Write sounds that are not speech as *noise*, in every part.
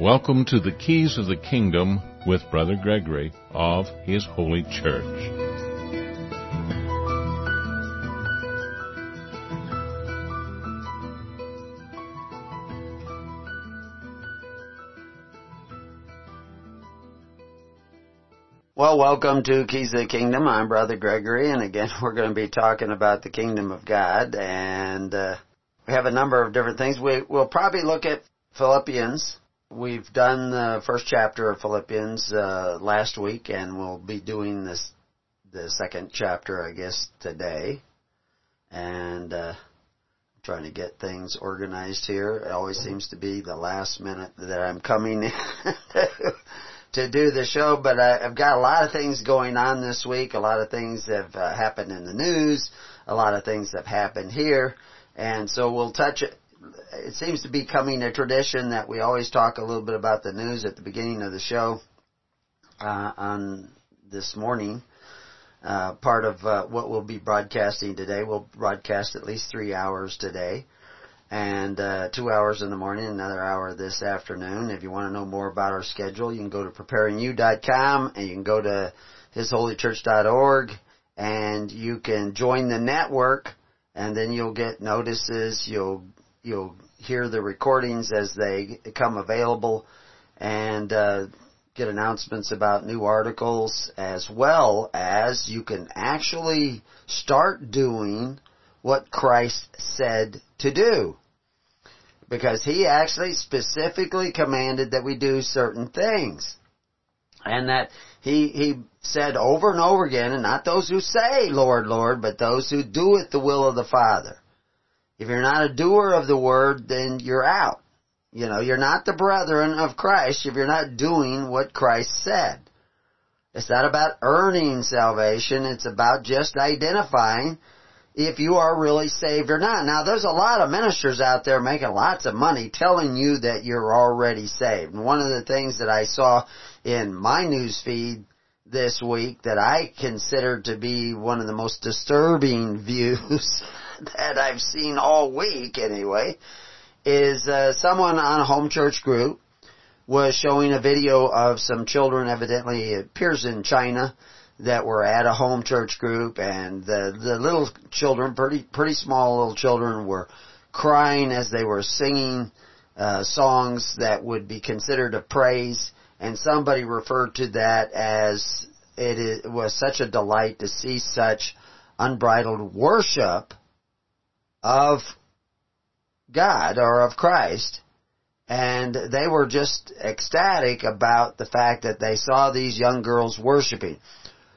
Welcome to the Keys of the Kingdom with Brother Gregory of His Holy Church. Well, welcome to Keys of the Kingdom. I'm Brother Gregory, and again, *laughs* we're going to be talking about the Kingdom of God, and uh, we have a number of different things. We, we'll probably look at Philippians. We've done the first chapter of Philippians uh, last week, and we'll be doing this the second chapter, I guess, today. And uh, trying to get things organized here. It always seems to be the last minute that I'm coming *laughs* in. to do the show, but I, I've got a lot of things going on this week. A lot of things have uh, happened in the news. A lot of things have happened here, and so we'll touch it. Seems to be coming a tradition that we always talk a little bit about the news at the beginning of the show uh, on this morning. Uh, part of uh, what we'll be broadcasting today. We'll broadcast at least three hours today and uh, two hours in the morning, another hour this afternoon. If you want to know more about our schedule, you can go to preparingyou.com and you can go to hisholychurch.org and you can join the network and then you'll get notices, you'll, you'll hear the recordings as they come available and, uh, get announcements about new articles as well as you can actually start doing what Christ said to do because he actually specifically commanded that we do certain things. And that he, he said over and over again, and not those who say, Lord, Lord, but those who do it the will of the Father. If you're not a doer of the word, then you're out. You know, you're not the brethren of Christ if you're not doing what Christ said. It's not about earning salvation, it's about just identifying if you are really saved or not. Now there's a lot of ministers out there making lots of money telling you that you're already saved. And one of the things that I saw in my news feed this week that I consider to be one of the most disturbing *laughs* views *laughs* that I've seen all week anyway is uh, someone on a home church group was showing a video of some children evidently it appears in China that were at a home church group and the the little children pretty pretty small little children were crying as they were singing uh, songs that would be considered a praise and somebody referred to that as it, is, it was such a delight to see such unbridled worship of God or of Christ and they were just ecstatic about the fact that they saw these young girls worshiping.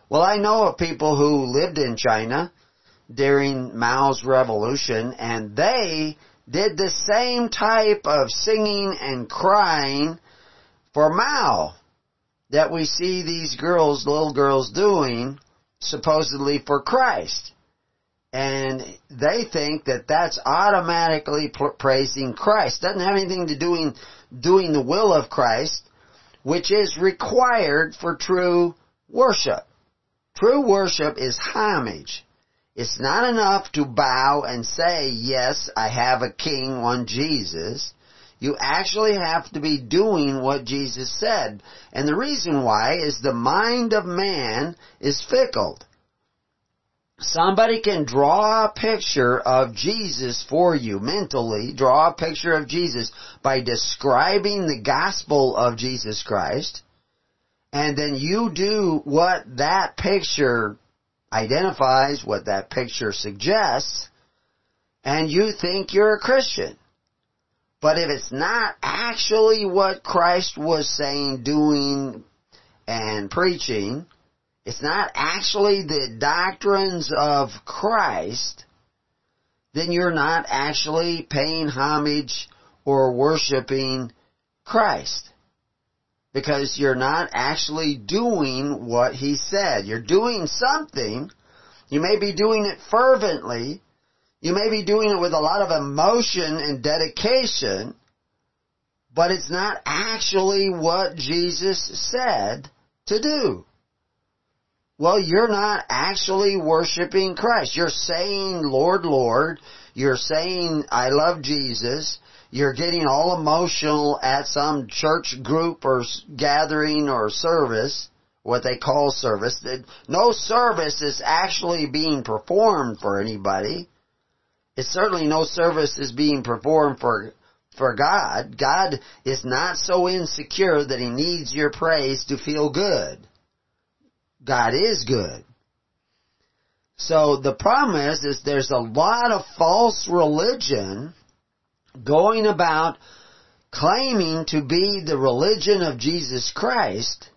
Well, I know of people who lived in China during Mao's revolution and they did the same type of singing and crying for Mao that we see these girls, little girls doing supposedly for Christ. And they think that that's automatically praising Christ. Doesn't have anything to doing doing the will of Christ, which is required for true worship. True worship is homage. It's not enough to bow and say, yes, I have a king, one Jesus. You actually have to be doing what Jesus said. And the reason why is the mind of man is fickle. Somebody can draw a picture of Jesus for you mentally, draw a picture of Jesus by describing the gospel of Jesus Christ and then you do what that picture identifies, what that picture suggests, and you think you're a Christian. But if it's not actually what Christ was saying, doing, and preaching, it's not actually the doctrines of Christ, then you're not actually paying homage or worshiping Christ because you're not actually doing what he said. You're doing something. You may be doing it fervently. You may be doing it with a lot of emotion and dedication, but it's not actually what Jesus said to do. Well, you're not actually worshiping Christ. You're saying, Lord, Lord. You're saying, I love Jesus. you're getting all emotional at some church group or gathering or service, what they call service. No service is actually being performed for anybody. It's certainly no service is being performed for for God. God is not so insecure that he needs your praise to feel good. God is good. So the problem is, is there's a lot of false religion going about claiming to be the religion of Jesus Christ,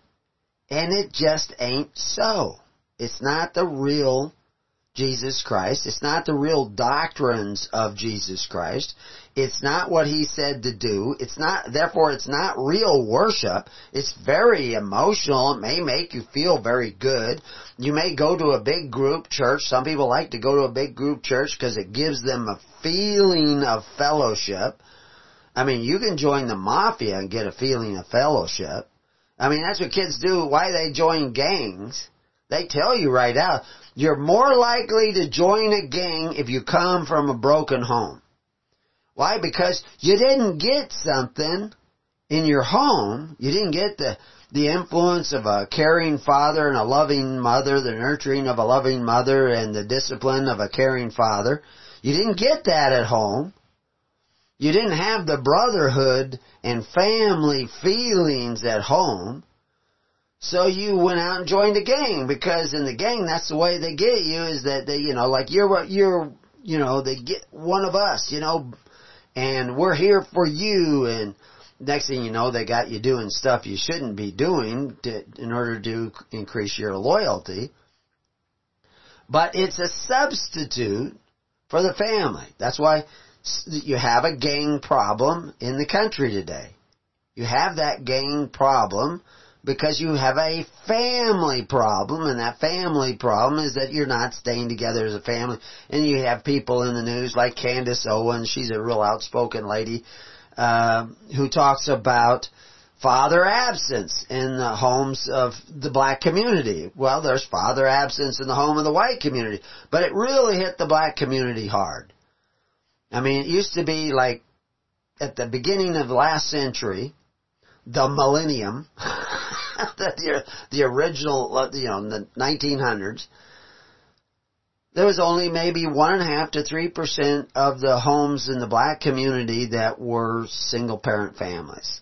and it just ain't so. It's not the real Jesus Christ. It's not the real doctrines of Jesus Christ. It's not what he said to do. It's not, therefore it's not real worship. It's very emotional. It may make you feel very good. You may go to a big group church. Some people like to go to a big group church because it gives them a feeling of fellowship. I mean, you can join the mafia and get a feeling of fellowship. I mean, that's what kids do. Why they join gangs. They tell you right out, you're more likely to join a gang if you come from a broken home. Why? Because you didn't get something in your home. You didn't get the, the influence of a caring father and a loving mother, the nurturing of a loving mother and the discipline of a caring father. You didn't get that at home. You didn't have the brotherhood and family feelings at home. So you went out and joined a gang because in the gang that's the way they get you is that they, you know, like you're, you're, you know, they get one of us, you know, and we're here for you and next thing you know they got you doing stuff you shouldn't be doing to, in order to increase your loyalty. But it's a substitute for the family. That's why you have a gang problem in the country today. You have that gang problem because you have a family problem, and that family problem is that you're not staying together as a family. And you have people in the news like Candace Owens, she's a real outspoken lady, uh, who talks about father absence in the homes of the black community. Well, there's father absence in the home of the white community, but it really hit the black community hard. I mean, it used to be like at the beginning of last century, the millennium, *laughs* *laughs* the, the original, uh, you know, the 1900s, there was only maybe one and a half to three percent of the homes in the black community that were single parent families.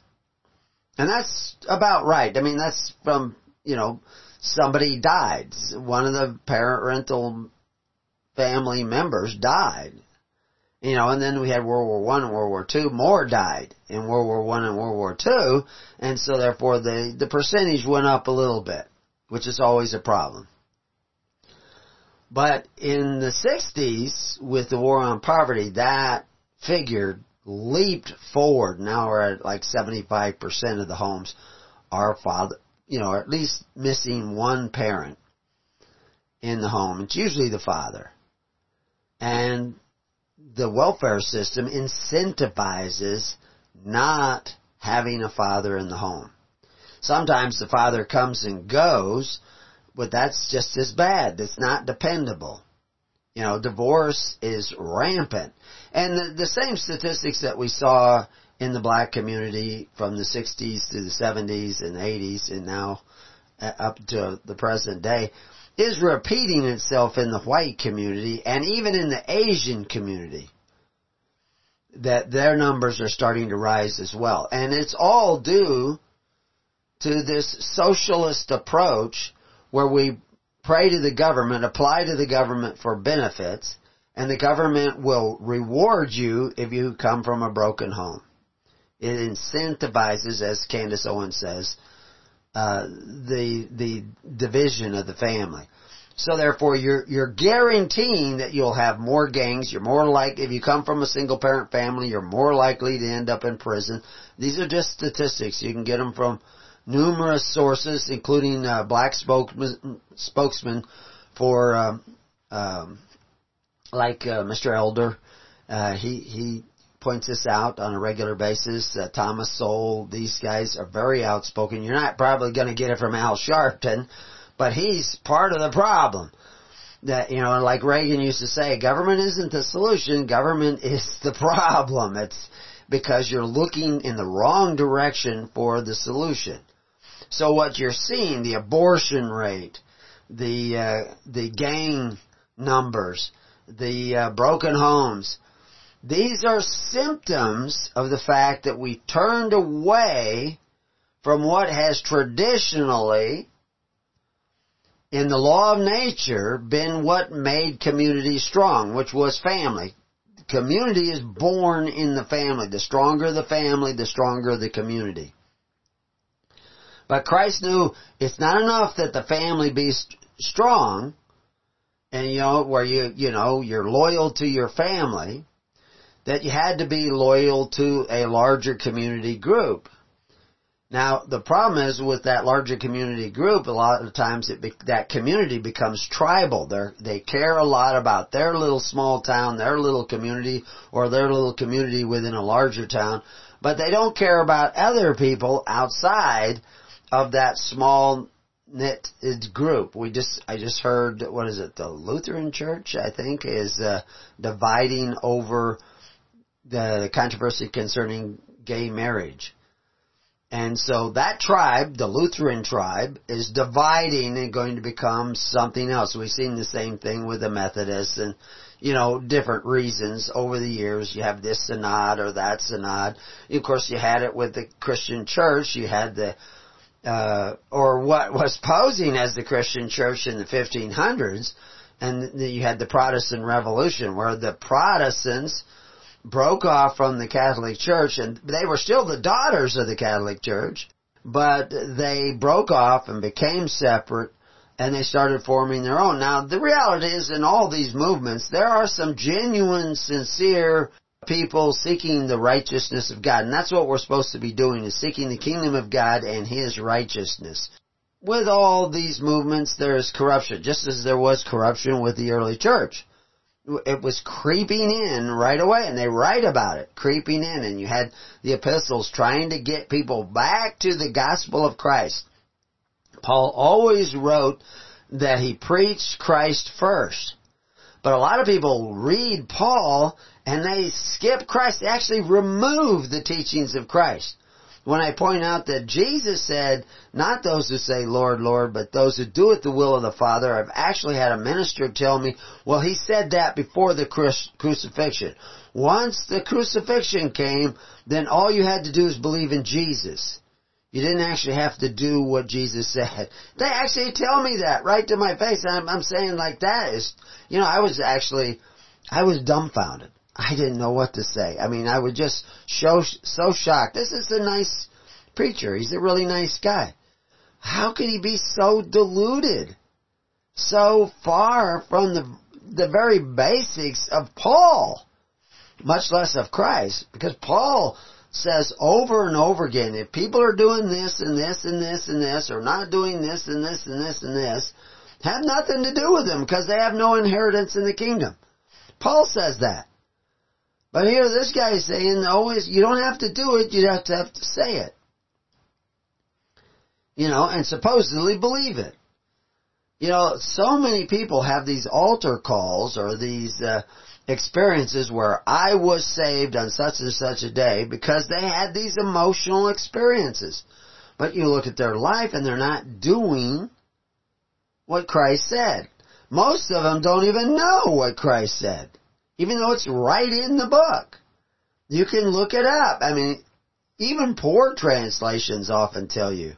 And that's about right. I mean, that's from, you know, somebody died. One of the parent rental family members died. You know, and then we had World War One and World War Two. More died in World War One and World War Two, and so therefore the the percentage went up a little bit, which is always a problem. But in the 60s, with the war on poverty, that figure leaped forward. Now we're at like 75% of the homes are father, you know, at least missing one parent in the home. It's usually the father. And the welfare system incentivizes not having a father in the home. Sometimes the father comes and goes, but that's just as bad. It's not dependable. You know, divorce is rampant. And the, the same statistics that we saw in the black community from the 60s to the 70s and 80s and now uh, up to the present day is repeating itself in the white community and even in the Asian community. That their numbers are starting to rise as well. And it's all due to this socialist approach where we pray to the government, apply to the government for benefits, and the government will reward you if you come from a broken home. It incentivizes, as Candace Owens says, uh, the the division of the family. So therefore, you're you're guaranteeing that you'll have more gangs. You're more like if you come from a single parent family, you're more likely to end up in prison. These are just statistics. You can get them from numerous sources, including uh, black spokesman, spokesman for um, um, like uh, Mr. Elder. Uh, he he points this out on a regular basis. Uh, Thomas Sowell, these guys are very outspoken. You're not probably going to get it from Al Sharpton but he's part of the problem. That, you know, like Reagan used to say, government isn't the solution, government *laughs* is the problem. It's, because you're looking in the wrong direction for the solution. So what you're seeing, the abortion rate, the uh, the gang numbers, the uh, broken homes, these are symptoms of the fact that we turned away from what has traditionally in the law of nature been what made community strong, which was family. Community is born in the family. The stronger the family, the stronger the community. But Christ knew it's not enough that the family be st- strong, and you know, where you, you know, you're loyal to your family, that you had to be loyal to a larger community group. Now, the problem is with that larger community group, a lot of times it be, that community becomes tribal. They they care a lot about their little small town, their little community, or their little community within a larger town, but they don't care about other people outside of that small knit group. We just, I just heard, what is it, the Lutheran Church, I think, is uh, dividing over the controversy concerning gay marriage. And so that tribe, the Lutheran tribe, is dividing and going to become something else. We've seen the same thing with the Methodists and, you know, different reasons over the years. You have this synod or that synod. Of course, you had it with the Christian church. You had the, uh, or what was posing as the Christian church in the 1500s. And you had the Protestant Revolution where the Protestants broke off from the Catholic Church and they were still the daughters of the Catholic Church, but they broke off and became separate and they started forming their own. Now the reality is in all these movements, there are some genuine, sincere people seeking the righteousness of God. And that's what we're supposed to be doing is seeking the kingdom of God and His righteousness. With all these movements, there is corruption, just as there was corruption with the early church it was creeping in right away and they write about it creeping in and you had the epistles trying to get people back to the gospel of Christ. Paul always wrote that he preached Christ first. But a lot of people read Paul and they skip Christ. They actually remove the teachings of Christ when I point out that Jesus said, not those who say, Lord, Lord, but those who do it the will of the Father. I've actually had a minister tell me, well, he said that before the crucifixion. Once the crucifixion came, then all you had to do is believe in Jesus. You didn't actually have to do what Jesus said. *laughs* They actually tell me that right to my face. I'm, I'm saying like that is, you know, I was actually, I was dumbfounded. I didn't know what to say. I mean, I was just so, so shocked. This is a nice preacher. He's a really nice guy. How could he be so deluded? So far from the, the very basics of Paul, much less of Christ, because Paul says over and over again, if people are doing this and this and this and this, or not doing this and this and this and this, have nothing to do with them because they have no inheritance in the kingdom. Paul says that. But here this guy is saying, always, you don't have to do it, you have to have to say it. You know, and supposedly believe it. You know, so many people have these altar calls or these uh, experiences where I was saved on such and such a day because they had these emotional experiences. But you look at their life and they're not doing what Christ said. Most of them don't even know what Christ said even though it's right in the book. You can look it up. I mean, even poor translations often tell you.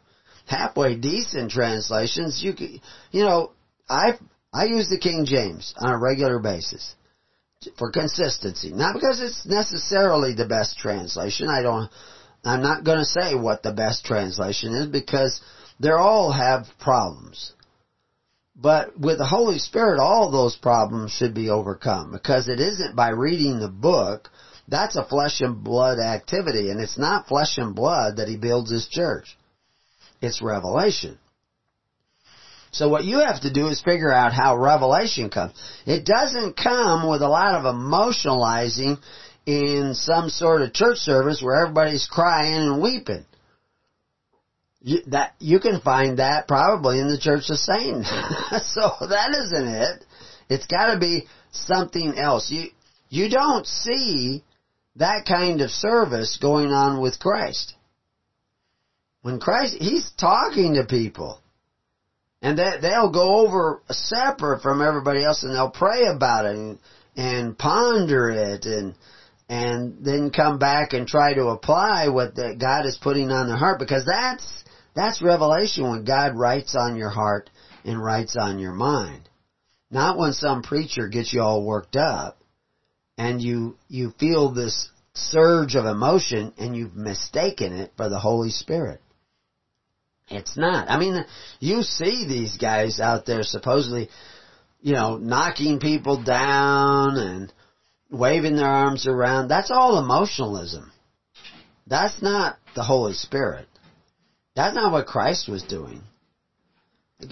Halfway decent translations, you can, you know, I I use the King James on a regular basis for consistency. Not because it's necessarily the best translation. I don't. I'm not going to say what the best translation is because they all have problems. But with the Holy Spirit, all those problems should be overcome because it isn't by reading the book. That's a flesh and blood activity and it's not flesh and blood that he builds his church. It's revelation. So what you have to do is figure out how revelation comes. It doesn't come with a lot of emotionalizing in some sort of church service where everybody's crying and weeping. You, that you can find that probably in the Church of Satan. *laughs* so that isn't it. It's got to be something else. You you don't see that kind of service going on with Christ. When Christ, He's talking to people. And they, they'll go over separate from everybody else and they'll pray about it and, and ponder it and, and then come back and try to apply what that God is putting on their heart because that's, that's revelation when God writes on your heart and writes on your mind. Not when some preacher gets you all worked up and you, you feel this surge of emotion and you've mistaken it for the Holy Spirit. It's not. I mean, you see these guys out there supposedly, you know, knocking people down and waving their arms around. That's all emotionalism. That's not the Holy Spirit. That's not what Christ was doing.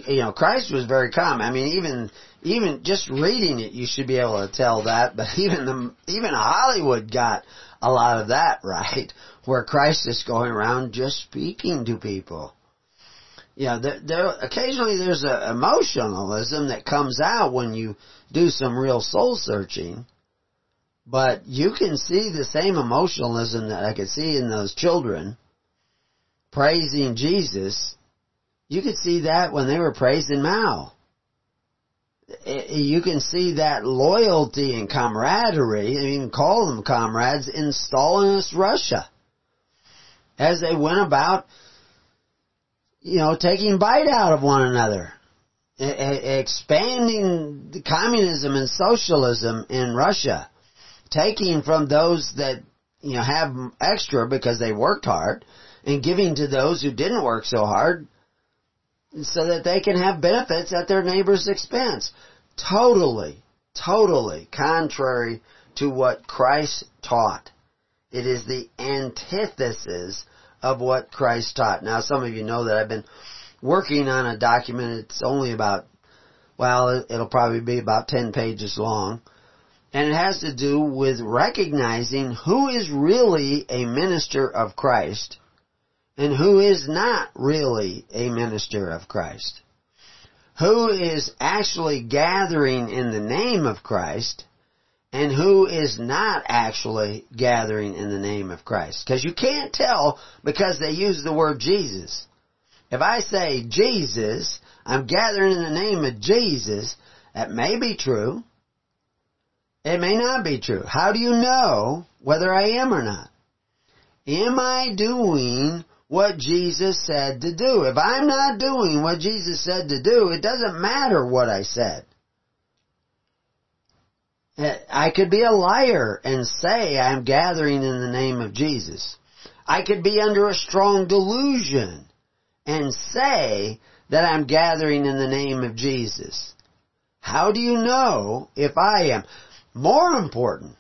You know, Christ was very calm. I mean, even even just reading it, you should be able to tell that. But *laughs* even the even Hollywood got a lot of that right, *laughs* where Christ is going around just speaking to people. Yeah, there, there occasionally there's a emotionalism that comes out when you do some real soul searching. But you can see the same emotionalism that I could see in those children praising Jesus. You could see that when they were praising Mao. You can see that loyalty and camaraderie, and even call them comrades, in Stalinist Russia. As they went about you know, taking bite out of one another, expanding communism and socialism in Russia, taking from those that, you know, have extra because they worked hard, and giving to those who didn't work so hard so that they can have benefits at their neighbor's expense. Totally, totally contrary to what Christ taught. It is the antithesis of what Christ taught. Now, some of you know that I've been working on a document. It's only about, well, it'll probably be about 10 pages long. And it has to do with recognizing who is really a minister of Christ and who is not really a minister of Christ. Who is actually gathering in the name of Christ and who is not actually gathering in the name of Christ. Because you can't tell because they use the word Jesus. If I say Jesus, I'm gathering in the name of Jesus, that may be true. It may not be true. How do you know whether I am or not? Am I doing what Jesus said to do? If I'm not doing what Jesus said to do, it doesn't matter what I said. Eh, I could be a liar and say I'm gathering in the name of Jesus. I could be under a strong delusion and say that I'm gathering in the name of Jesus. How do you know if I am? More important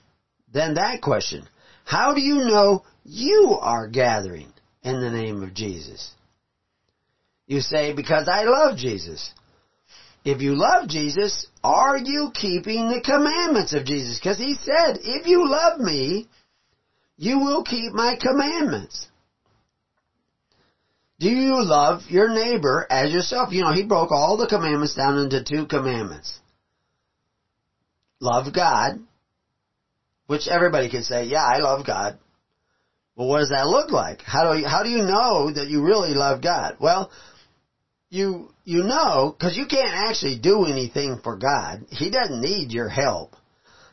than that question, how do you know you are gathering in the name of Jesus? You say, because I love Jesus if you love Jesus, are you keeping the commandments of Jesus? Because he said, if you love me, you will keep my commandments. Do you love your neighbor as yourself? You know, he broke all the commandments down into two commandments. Love God, which everybody can say, yeah, I love God. Well, what does that look like? How do you, how do you know that you really love God? Well, you you know because you can't actually do anything for God. He doesn't need your help.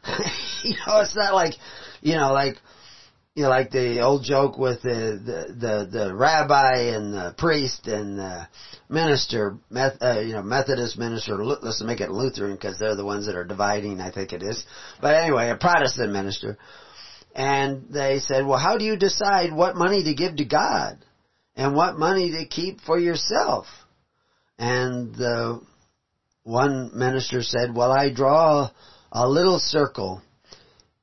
*laughs* you know, it's not like you know, like you know, like the old joke with the the the, the rabbi and the priest and the minister, Meth, uh, you know, Methodist minister. Let's make it Lutheran because they're the ones that are dividing. I think it is. But anyway, a Protestant minister, and they said, "Well, how do you decide what money to give to God and what money to keep for yourself?" And the one minister said, well, I draw a little circle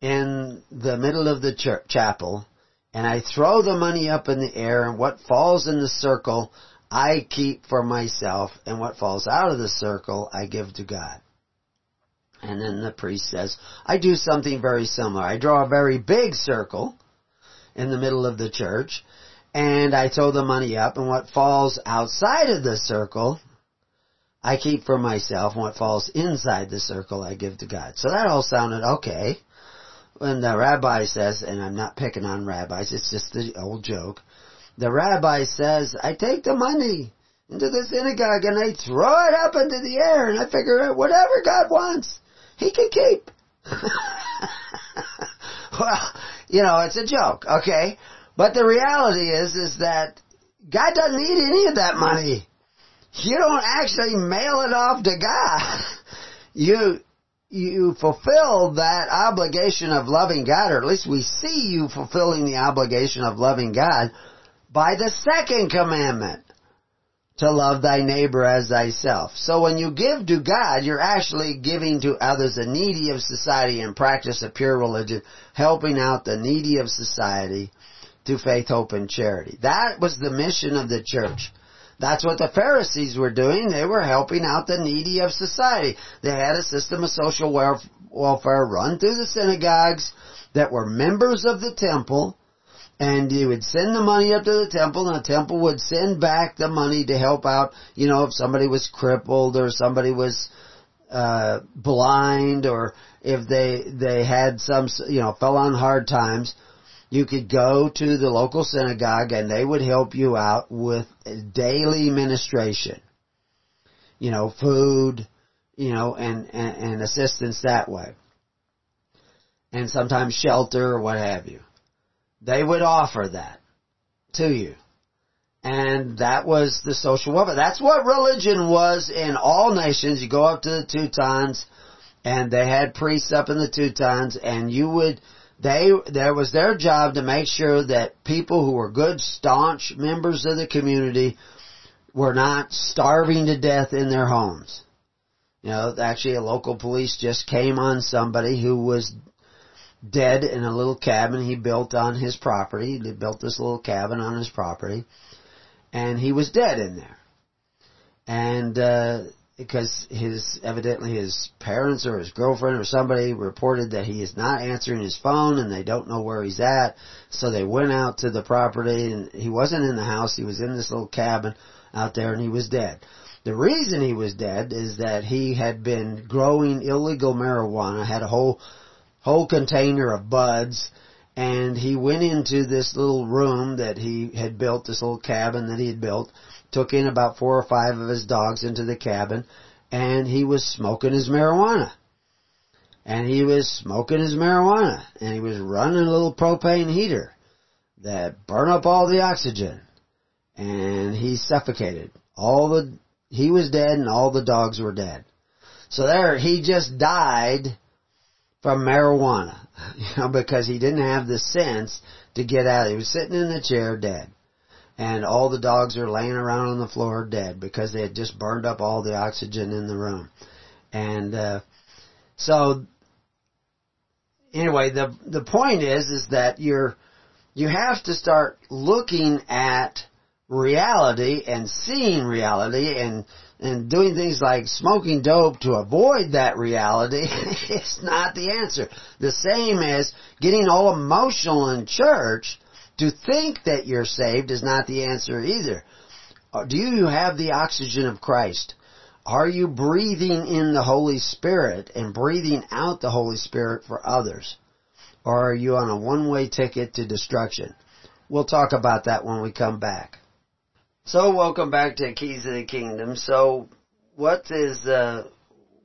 in the middle of the ch- chapel and I throw the money up in the air and what falls in the circle I keep for myself and what falls out of the circle I give to God. And then the priest says, I do something very similar. I draw a very big circle in the middle of the church and I throw the money up and what falls outside of the circle I keep for myself, and what falls inside the circle I give to God. So that all sounded okay. when the rabbi says, and I'm not picking on rabbis, it's just the old joke. The rabbi says, I take the money into the synagogue and I throw it up into the air and I figure out whatever God wants, He can keep. well, you know, it's a joke, okay? But the reality is, is that God doesn't need any of that money. You don't actually mail it off to God. You, you fulfill that obligation of loving God, or at least we see you fulfilling the obligation of loving God by the second commandment to love thy neighbor as thyself. So when you give to God, you're actually giving to others, the needy of society, and practice a pure religion, helping out the needy of society through faith, hope, and charity. That was the mission of the church. That's what the Pharisees were doing. They were helping out the needy of society. They had a system of social welfare run through the synagogues that were members of the temple and you would send the money up to the temple and the temple would send back the money to help out, you know, if somebody was crippled or somebody was, uh, blind or if they, they had some, you know, fell on hard times, you could go to the local synagogue and they would help you out with daily ministration. You know, food, you know, and, and, and assistance that way. And sometimes shelter or what have you. They would offer that to you. And that was the social welfare. That's what religion was in all nations. You go up to the Teutons and they had priests up in the Teutons and you would, they, there was their job to make sure that people who were good, staunch members of the community were not starving to death in their homes. You know, actually a local police just came on somebody who was dead in a little cabin he built on his property. He built this little cabin on his property, and he was dead in there. And uh, because his evidently his parents or his girlfriend or somebody reported that he is not answering his phone and they don't know where he's at, so they went out to the property and he wasn't in the house. He was in this little cabin out there, and he was dead. The reason he was dead is that he had been growing illegal marijuana, had a whole whole container of buds and he went into this little room that he had built, this little cabin that he had built, took in about four or five of his dogs into the cabin, and he was smoking his marijuana. And he was smoking his marijuana, and he was running a little propane heater that burned up all the oxygen, and he suffocated. All the, he was dead and all the dogs were dead. So there, he just died from marijuana, *laughs* you know, because he didn't have the sense to get out. He was sitting in the chair dead. And all the dogs are laying around on the floor dead because they had just burned up all the oxygen in the room. And, uh, so, anyway, the, the point is, is that you're, you have to start looking at reality and seeing reality and and doing things like smoking dope to avoid that reality *laughs* is not the answer. The same as getting all emotional in church to think that you're saved is not the answer either. Uh, do you have the oxygen of Christ? Are you breathing in the Holy Spirit and breathing out the Holy Spirit for others? Or are you on a one-way ticket to destruction? We'll talk about that when we come back. So welcome back to Keys of the Kingdom. So what is, uh,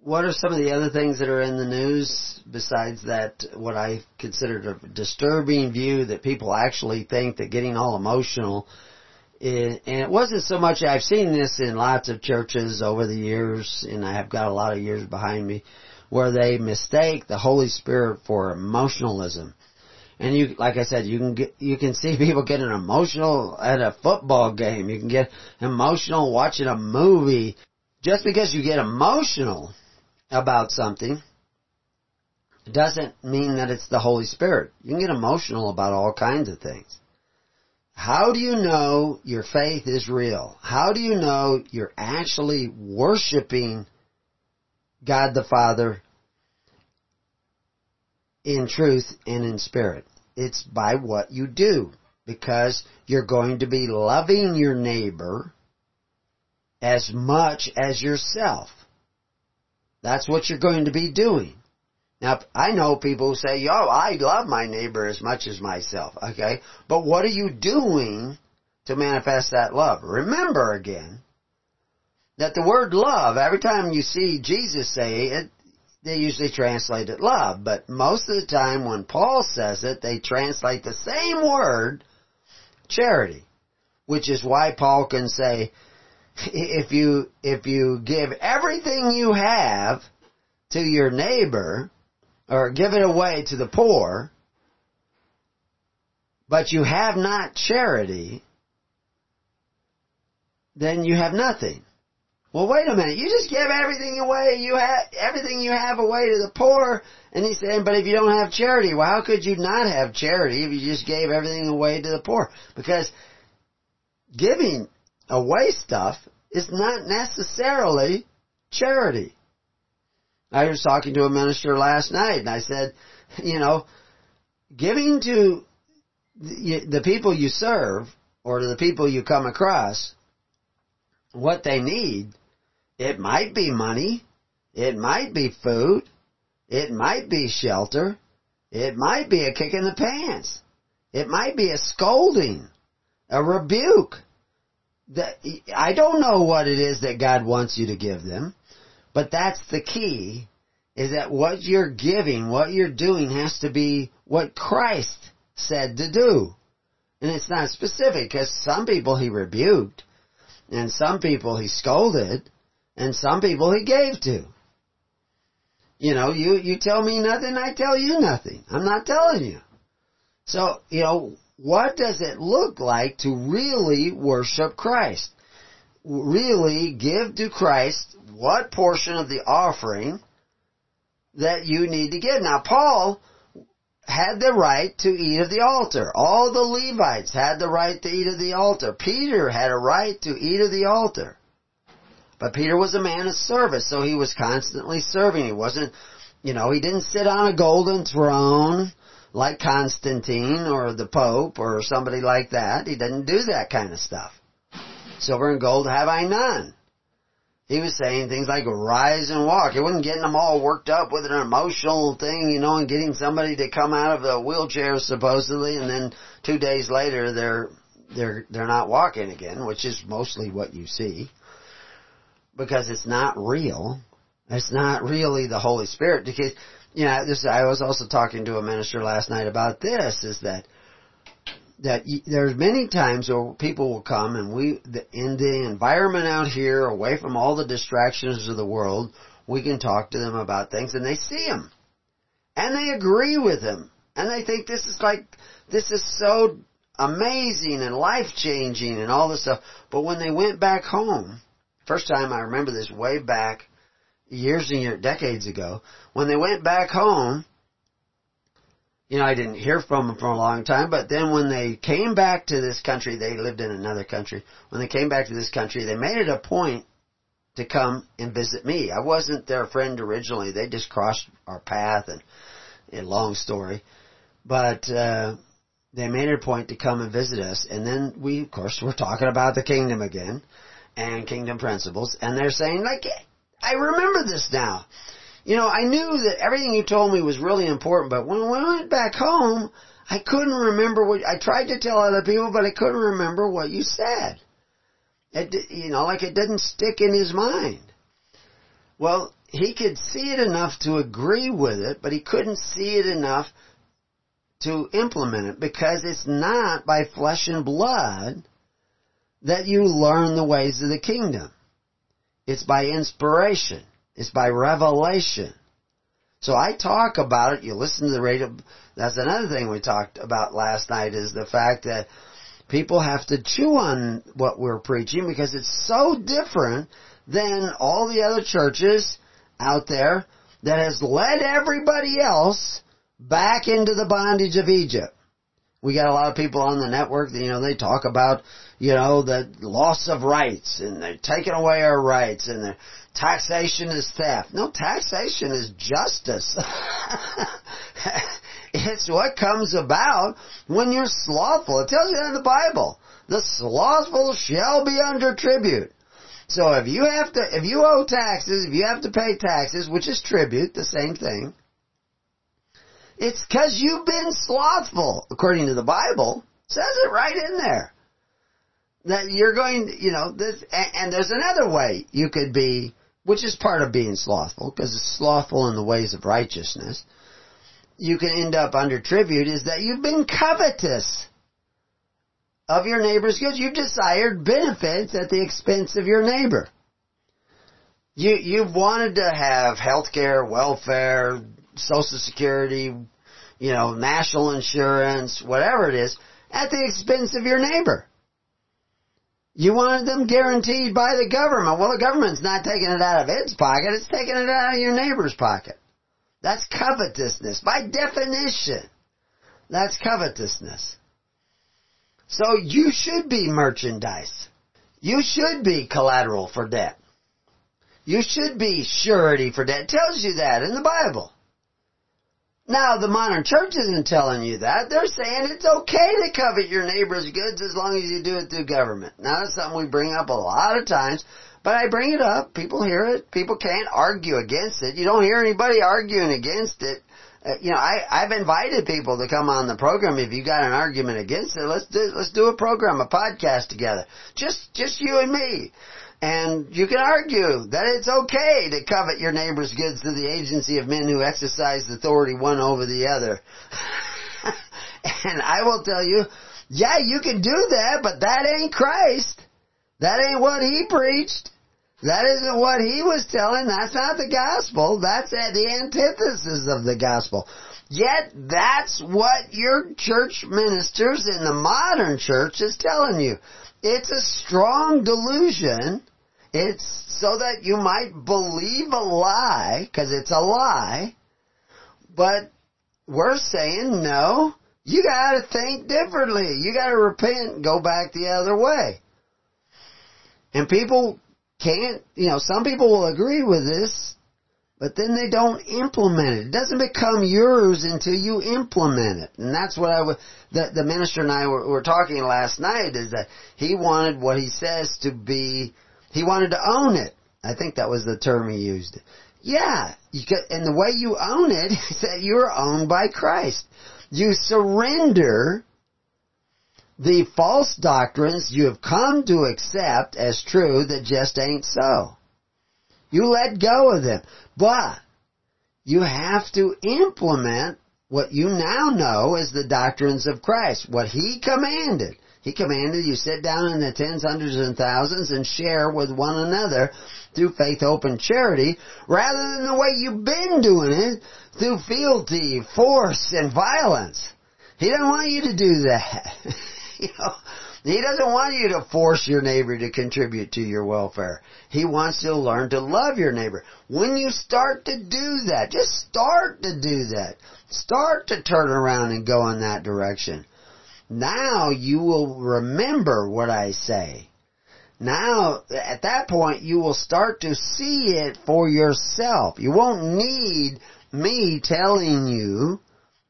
what are some of the other things that are in the news besides that what I considered a disturbing view that people actually think that getting all emotional and it wasn't so much, I've seen this in lots of churches over the years and I have got a lot of years behind me where they mistake the Holy Spirit for emotionalism and you, like I said, you can get, you can see *laughs* people getting emotional at a football game. You can get emotional watching a movie. Just because you get emotional about something doesn't mean that it's the Holy Spirit. You can get emotional about all kinds of things. How do you know your faith is real? How do you know you're actually worshiping God the Father in truth and in spirit. It's by what you do because you're going to be loving your neighbor as much as yourself. That's what you're going to be doing. Now, I know people who say, yo, I love my neighbor as much as myself, okay? But what are you doing to manifest that love? Remember again, that the word love, every time you see Jesus say it, they usually translate it love, but most of the time when Paul says it, they translate the same word, charity, which is why Paul can say, if you, if you give everything you have to your neighbor, or give it away to the poor, but you have not charity, then you have nothing. Well, wait a minute. You just give everything away. You have everything you have away to the poor. And he's saying, but if you don't have charity, well, how could you not have charity if you just gave everything away to the poor? Because giving away stuff is not necessarily charity. I was talking to a minister last night and I said, you know, giving to the people you serve or to the people you come across what they need, it might be money, it might be food, it might be shelter, it might be a kick in the pants, it might be a scolding, a rebuke. I don't know what it is that God wants you to give them. But that's the key, is that what you're giving, what you're doing has to be what Christ said to do. And it's not specific, because some people he rebuked, and some people he scolded, and some people he gave to. You know, you, you tell me nothing, I tell you nothing. I'm not telling you. So, you know, what does it look like to really worship Christ? Really give to Christ what portion of the offering that you need to give. Now, Paul had the right to eat of the altar. All the Levites had the right to eat of the altar. Peter had a right to eat of the altar. But Peter was a man of service, so he was constantly serving. He wasn't, you know, he didn't sit on a golden throne like Constantine or the Pope or somebody like that. He didn't do that kind of stuff. Silver and gold have I none he was saying things like rise and walk. He wasn't getting them all worked up with an emotional thing, you know, and getting somebody to come out of the wheelchair supposedly, and then two days later they're they're they're not walking again, which is mostly what you see, because it's not real. It's not really the Holy Spirit. Because you know, this I was also talking to a minister last night about this. Is that that there's many times where people will come and we, the, in the environment out here, away from all the distractions of the world, we can talk to them about things and they see him. And they agree with him. And they think this is like, this is so amazing and life changing and all this stuff. But when they went back home, first time I remember this way back years and years, decades ago, when they went back home, you know, I didn't hear from them for a long time, but then when they came back to this country, they lived in another country. When they came back to this country, they made it a point to come and visit me. I wasn't their friend originally. They just crossed our path and, a long story. But, uh, they made it a point to come and visit us. And then we, of course, were talking about the kingdom again and kingdom principles. And they're saying, like, I remember this now you know, I knew that everything you told me was really important, but when, I went back home, I couldn't remember what, I tried to tell other people, but I couldn't remember what you said. It, you know, like it didn't stick in his mind. Well, he could see it enough to agree with it, but he couldn't see it enough to implement it because it's not by flesh and blood that you learn the ways of the kingdom. It's by inspiration. It's by revelation. So I talk about it. You listen to the radio. That's another thing we talked about last night is the fact that people have to chew on what we're preaching because it's so different than all the other churches out there that has led everybody else back into the bondage of Egypt. We got a lot of people on the network that, you know, they talk about, you know, the loss of rights and they're taking away our rights and they're taxation is theft. No, taxation is justice. *laughs* it's what comes about when you're slothful. It tells you that in the Bible. The slothful shall be under tribute. So if you have to, if you owe taxes, if you have to pay taxes, which is tribute, the same thing, It's cause you've been slothful, according to the Bible. It says it right in there. That you're going, you know, this, and, and there's another way you could be, which is part of being slothful, because it's slothful in the ways of righteousness. You can end up under tribute is that you've been covetous of your neighbor's goods. You've desired benefits at the expense of your neighbor. You, you've wanted to have health care, welfare, social security, you know, national insurance, whatever it is, at the expense of your neighbor. You wanted them guaranteed by the government. Well, the government's not taking it out of its pocket, it's taking it out of your neighbor's pocket. That's covetousness. By definition, that's covetousness. So you should be merchandise. You should be collateral for debt. You should be surety for debt. It tells you that in the Bible. Now, the modern church isn't telling you that. They're saying it's okay to covet your neighbor's goods as long as you do it through government. Now, that's something we bring up a lot of times, but I bring it up. People hear it. People can't argue against it. You don't hear anybody arguing against it. Uh, you know, I, I've invited people to come on the program. If you got an argument against it, let's do, let's do a program, a podcast together. Just, just you and me. And you can argue that it's okay to covet your neighbor's goods through the agency of men who exercise authority one over the other. *laughs* and I will tell you, yeah, you can do that, but that ain't Christ. That ain't what he preached. That isn't what he was telling. That's not the gospel. That's the antithesis of the gospel. Yet that's what your church ministers in the modern church is telling you. It's a strong delusion it's so that you might believe a lie, because it's a lie. But we're saying no. You gotta think differently. You gotta repent and go back the other way. And people can't, you know, some people will agree with this, but then they don't implement it. It doesn't become yours until you implement it. And that's what I was, the, the minister and I were, were talking last night is that he wanted what he says to be he wanted to own it. I think that was the term he used. Yeah, could, and the way you own it *laughs* is that you're owned by Christ. You surrender the false doctrines you have come to accept as true that just ain't so. You let go of them. But you have to implement what you now know as the doctrines of Christ, what He commanded. He commanded you sit down in the tens, hundreds, and thousands and share with one another through faith, hope, and charity, rather than the way you've been doing it through fealty, force, and violence. He doesn't want you to do that. *laughs* you know, he doesn't want you to force your neighbor to contribute to your welfare. He wants you to learn to love your neighbor. When you start to do that, just start to do that. Start to turn around and go in that direction. Now you will remember what I say. Now, at that point, you will start to see it for yourself. You won't need me telling you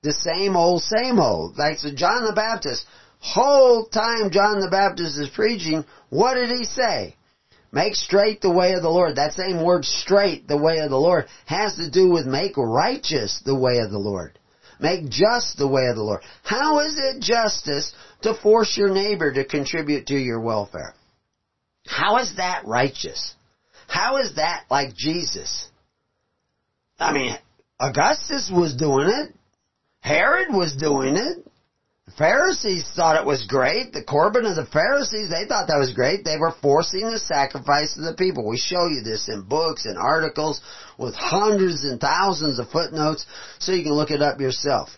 the same old, same old. Like John the Baptist, whole time John the Baptist is preaching, what did he say? Make straight the way of the Lord. That same word, straight, the way of the Lord, has to do with make righteous the way of the Lord. Make just the way of the Lord. How is it justice to force your neighbor to contribute to your welfare? How is that righteous? How is that like Jesus? I mean, Augustus was doing it. Herod was doing it. Pharisees thought it was great. The Corban of the Pharisees, they thought that was great. They were forcing the sacrifice of the people. We show you this in books and articles with hundreds and thousands of footnotes so you can look it up yourself.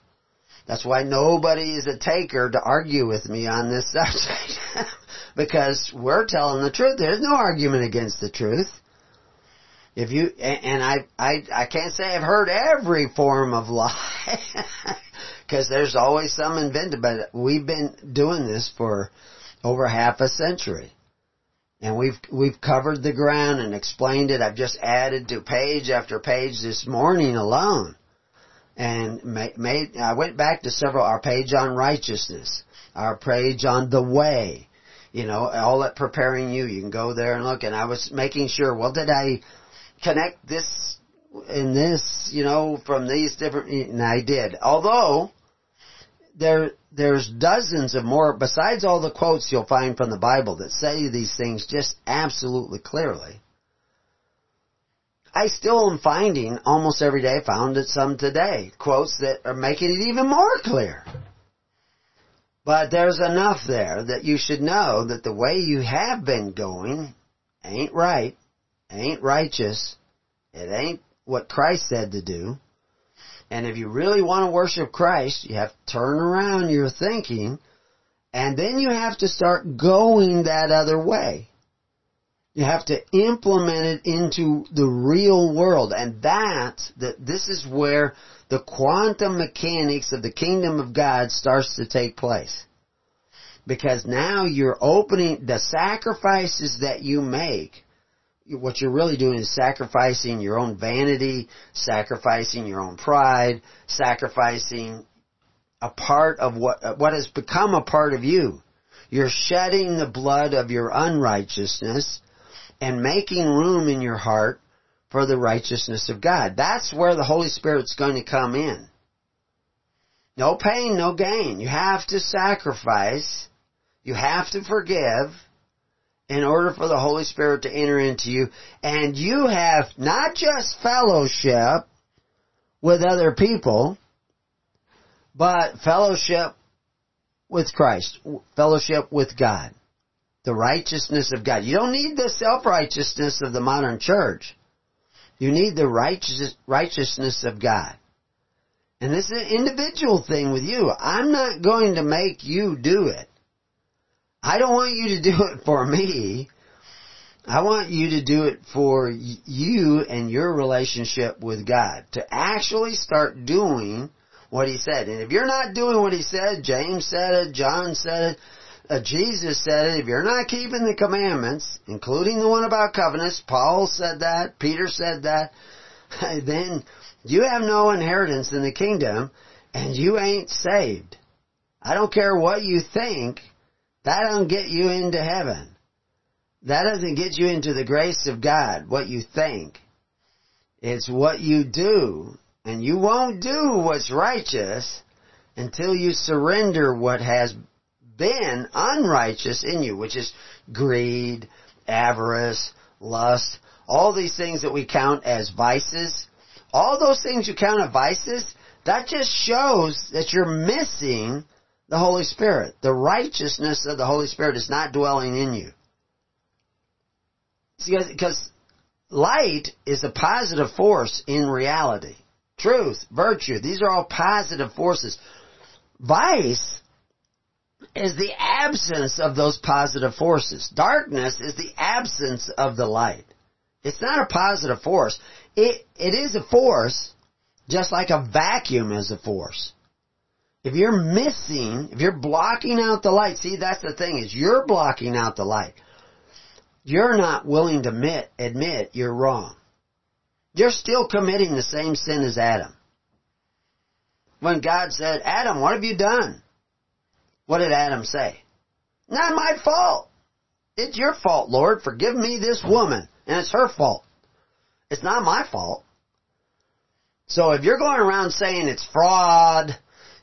That's why nobody is a taker to argue with me on this *laughs* subject. because we're telling the truth. There's no argument against the truth. If you, and I, I, I can't say I've heard every form of lie. *laughs* because there's always some invented. But we've been doing this for over half a century, and we've we've covered the ground and explained it. I've just added to page after page this morning alone, and made. I went back to several our page on righteousness, our page on the way. You know, all that preparing you. You can go there and look. And I was making sure. Well, did I connect this in this, you know, from these different, and I did. Although, there, there's dozens of more, besides all the quotes you'll find from the Bible that say these things just absolutely clearly. I still am finding almost every day, found it some today, quotes that are making it even more clear. But there's enough there that you should know that the way you have been going ain't right, ain't righteous, it ain't what Christ said to do. And if you really want to worship Christ, you have to turn around your thinking and then you have to start going that other way. You have to implement it into the real world. And that's, that this is where the quantum mechanics of the kingdom of God starts to take place. Because now you're opening the sacrifices that you make. What you're really doing is sacrificing your own vanity, sacrificing your own pride, sacrificing a part of what, what has become a part of you. You're shedding the blood of your unrighteousness and making room in your heart for the righteousness of God. That's where the Holy Spirit's going to come in. No pain, no gain. You have to sacrifice. You have to forgive in order for the Holy Spirit to enter into you. And you have not just fellowship with other people, but fellowship with Christ, fellowship with God the righteousness of God. You don't need the self-righteousness of the modern church. You need the righteous, righteousness of God. And this is an individual thing with you. I'm not going to make you do it. I don't want you to do it for me. I want you to do it for you and your relationship with God. To actually start doing what He said. And if you're not doing what He said, James said it, John said it, uh, Jesus said it, if you're not keeping the commandments, including the one about covenants, Paul said that, Peter said that, *laughs* then you have no inheritance in the kingdom and you ain't saved. I don't care what you think, that don't get you into heaven. That doesn't get you into the grace of God, what you think. It's what you do. And you won't do what's righteous until you surrender what has been unrighteous in you, which is greed, avarice, lust, all these things that we count as vices. All those things you count as vices, that just shows that you're missing the Holy Spirit. The righteousness of the Holy Spirit is not dwelling in you. See, because light is a positive force in reality. Truth, virtue, these are all positive forces. Vice is the absence of those positive forces. Darkness is the absence of the light. It's not a positive force. It, it is a force, just like a vacuum is a force. If you're missing, if you're blocking out the light, see that's the thing is you're blocking out the light. You're not willing to admit, admit you're wrong. You're still committing the same sin as Adam. When God said, Adam, what have you done? What did Adam say? Not my fault. It's your fault, Lord. Forgive me this woman. And it's her fault. It's not my fault. So if you're going around saying it's fraud,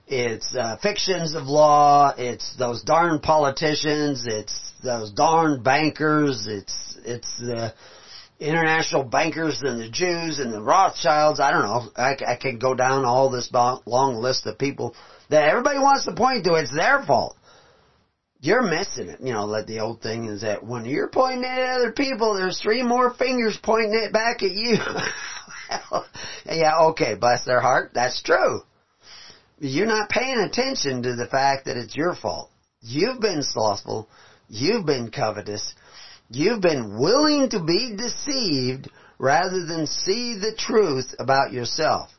it's uh, fictions of law, it's those darn politicians, it's those darn bankers, it's it's the international bankers and the Jews and the Rothschilds. I don't know. I, I can go down all this long list of people that everybody wants to point to. It's their fault. You're missing it. You know, like the old thing is that when you're pointing at other people, there's three more fingers pointing it back at you. *laughs* yeah, okay, bless their heart. That's true. You're not paying attention to the fact that it's your fault. You've been slothful. You've been covetous. You've been willing to be deceived rather than see the truth about yourself.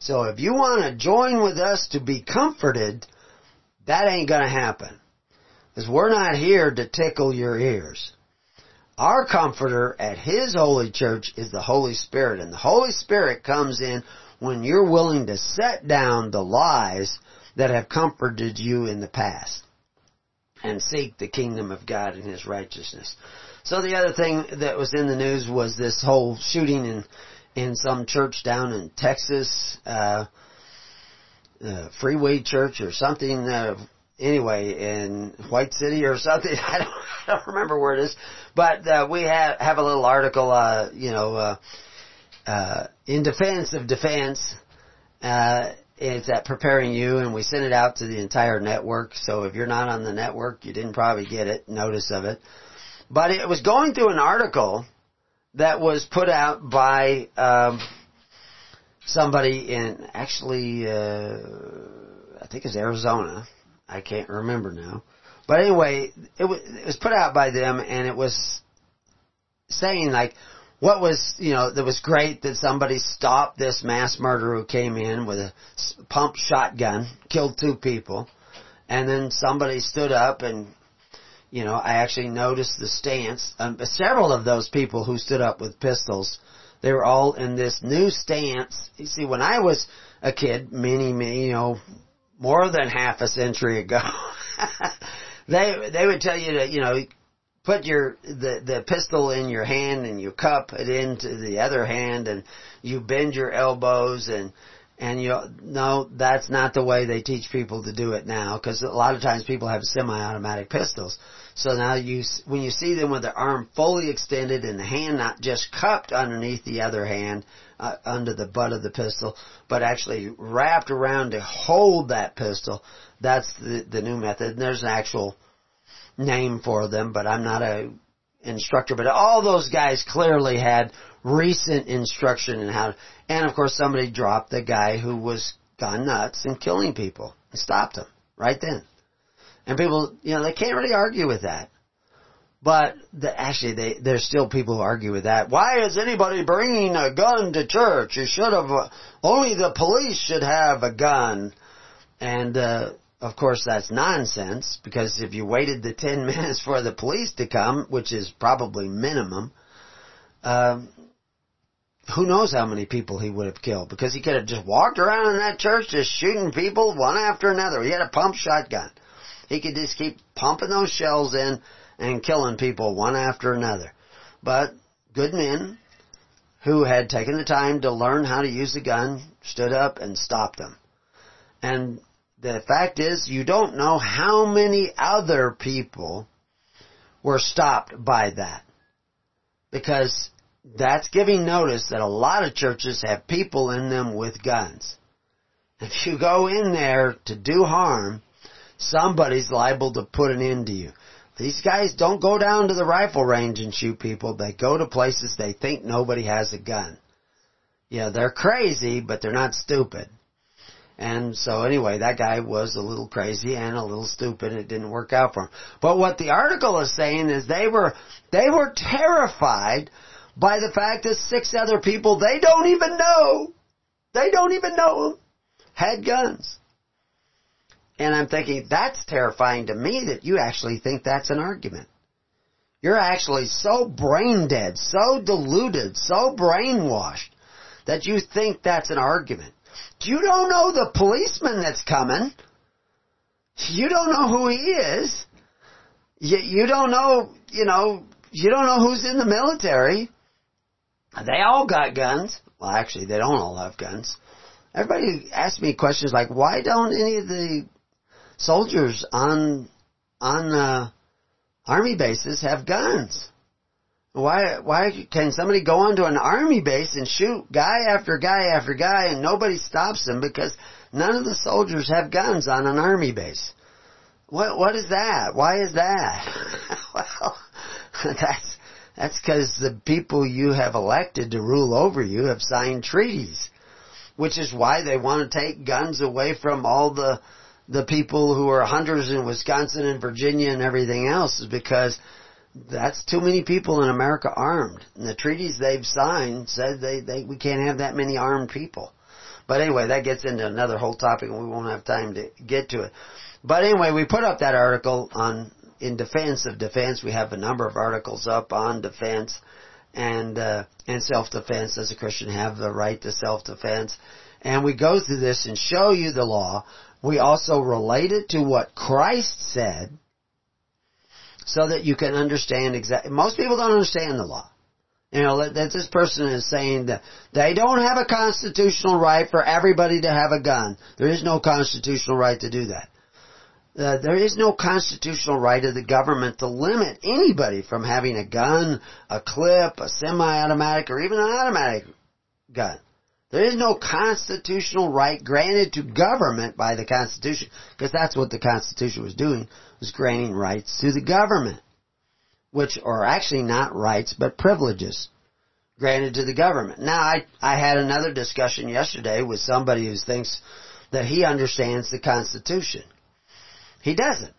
So if you want to join with us to be comforted, that ain't going to happen. Because we're not here to tickle your ears. Our comforter at His holy church is the Holy Spirit. And the Holy Spirit comes in when you're willing to set down the lies that have comforted you in the past and seek the kingdom of God and His righteousness. So the other thing that was in the news was this whole shooting in in some church down in Texas, uh, uh, Freeway Church or something, uh, anyway, in White City or something. *laughs* I don't, I don't remember where it is, but uh, we have have a little article, uh, you know, uh, uh, in defense of defense. Uh, it's at preparing you, and we sent it out to the entire network. So if you're not on the network, you didn't probably get it, notice of it. But it was going through an article that was put out by um, somebody in actually, uh, I think it's Arizona. I can't remember now. But anyway, it was, it was put out by them, and it was saying like, what was, you know, that was great that somebody stopped this mass murderer who came in with a pump shotgun, killed two people, and then somebody stood up and, you know, I actually noticed the stance. Um, several of those people who stood up with pistols, they were all in this new stance. You see, when I was a kid, many, many, you know, more than half a century ago, *laughs* they they would tell you to, you know, put your the the pistol in your hand and you cup it into the other hand and you bend your elbows and and you no that's not the way they teach people to do it now because a lot of times people have semi-automatic pistols. So now you when you see them with their arm fully extended and the hand not just cupped underneath the other hand uh, under the butt of the pistol but actually wrapped around to hold that pistol that's the the new method. And there's an actual name for them, but I'm not a instructor. But all those guys clearly had recent instruction in how. And of course, somebody dropped the guy who was gone nuts and killing people and stopped him right then. And people, you know, they can't really argue with that. But the, actually, they, there's still people who argue with that. Why is anybody bringing a gun to church? You should have. Uh, only the police should have a gun. And uh, of course, that's nonsense because if you waited the 10 *laughs* minutes for the police to come, which is probably minimum, um, who knows how many people he would have killed because he could have just walked around in that church just shooting people one after another. He had a pump shotgun. He could just keep pumping those shells in and killing people one after another. But good men who had taken the time to learn how to use a gun stood up and stopped them. And the fact is, you don't know how many other people were stopped by that. Because that's giving notice that a lot of churches have people in them with guns. If you go in there to do harm, somebody's liable to put an end to you. These guys don't go down to the rifle range and shoot people. They go to places they think nobody has a gun. Yeah, they're crazy, but they're not stupid. And so anyway, that guy was a little crazy and a little stupid. It didn't work out for him. But what the article is saying is they were, they were terrified by the fact that six other people they don't even know, they don't even know them, had guns. And I'm thinking, that's terrifying to me that you actually think that's an argument. You're actually so brain dead, so deluded, so brainwashed that you think that's an argument. You don't know the policeman that's coming. You don't know who he is. You, you don't know, you know, you don't know who's in the military. They all got guns. Well, actually, they don't all have guns. Everybody asks me questions like, why don't any of the soldiers on on uh, army bases have guns? Why, why can somebody go onto an army base and shoot guy after guy after guy and nobody stops them because none of the soldiers have guns on an army base? What, what is that? Why is that? *laughs* well, *laughs* that's, that's because the people you have elected to rule over you have signed treaties. Which is why they want to take guns away from all the, the people who are hunters in Wisconsin and Virginia and everything else is because that's too many people in America armed. And the treaties they've signed said they, they we can't have that many armed people. But anyway, that gets into another whole topic and we won't have time to get to it. But anyway, we put up that article on in defense of defense. We have a number of articles up on defense and uh, and self defense. Does a Christian have the right to self defense? And we go through this and show you the law. We also relate it to what Christ said so that you can understand exactly. Most people don't understand the law. You know, that, that this person is saying that they don't have a constitutional right for everybody to have a gun. There is no constitutional right to do that. Uh, there is no constitutional right of the government to limit anybody from having a gun, a clip, a semi-automatic, or even an automatic gun. There is no constitutional right granted to government by the Constitution, because that's what the Constitution was doing, was granting rights to the government, which are actually not rights, but privileges granted to the government. Now, I, I had another discussion yesterday with somebody who thinks that he understands the Constitution. He doesn't.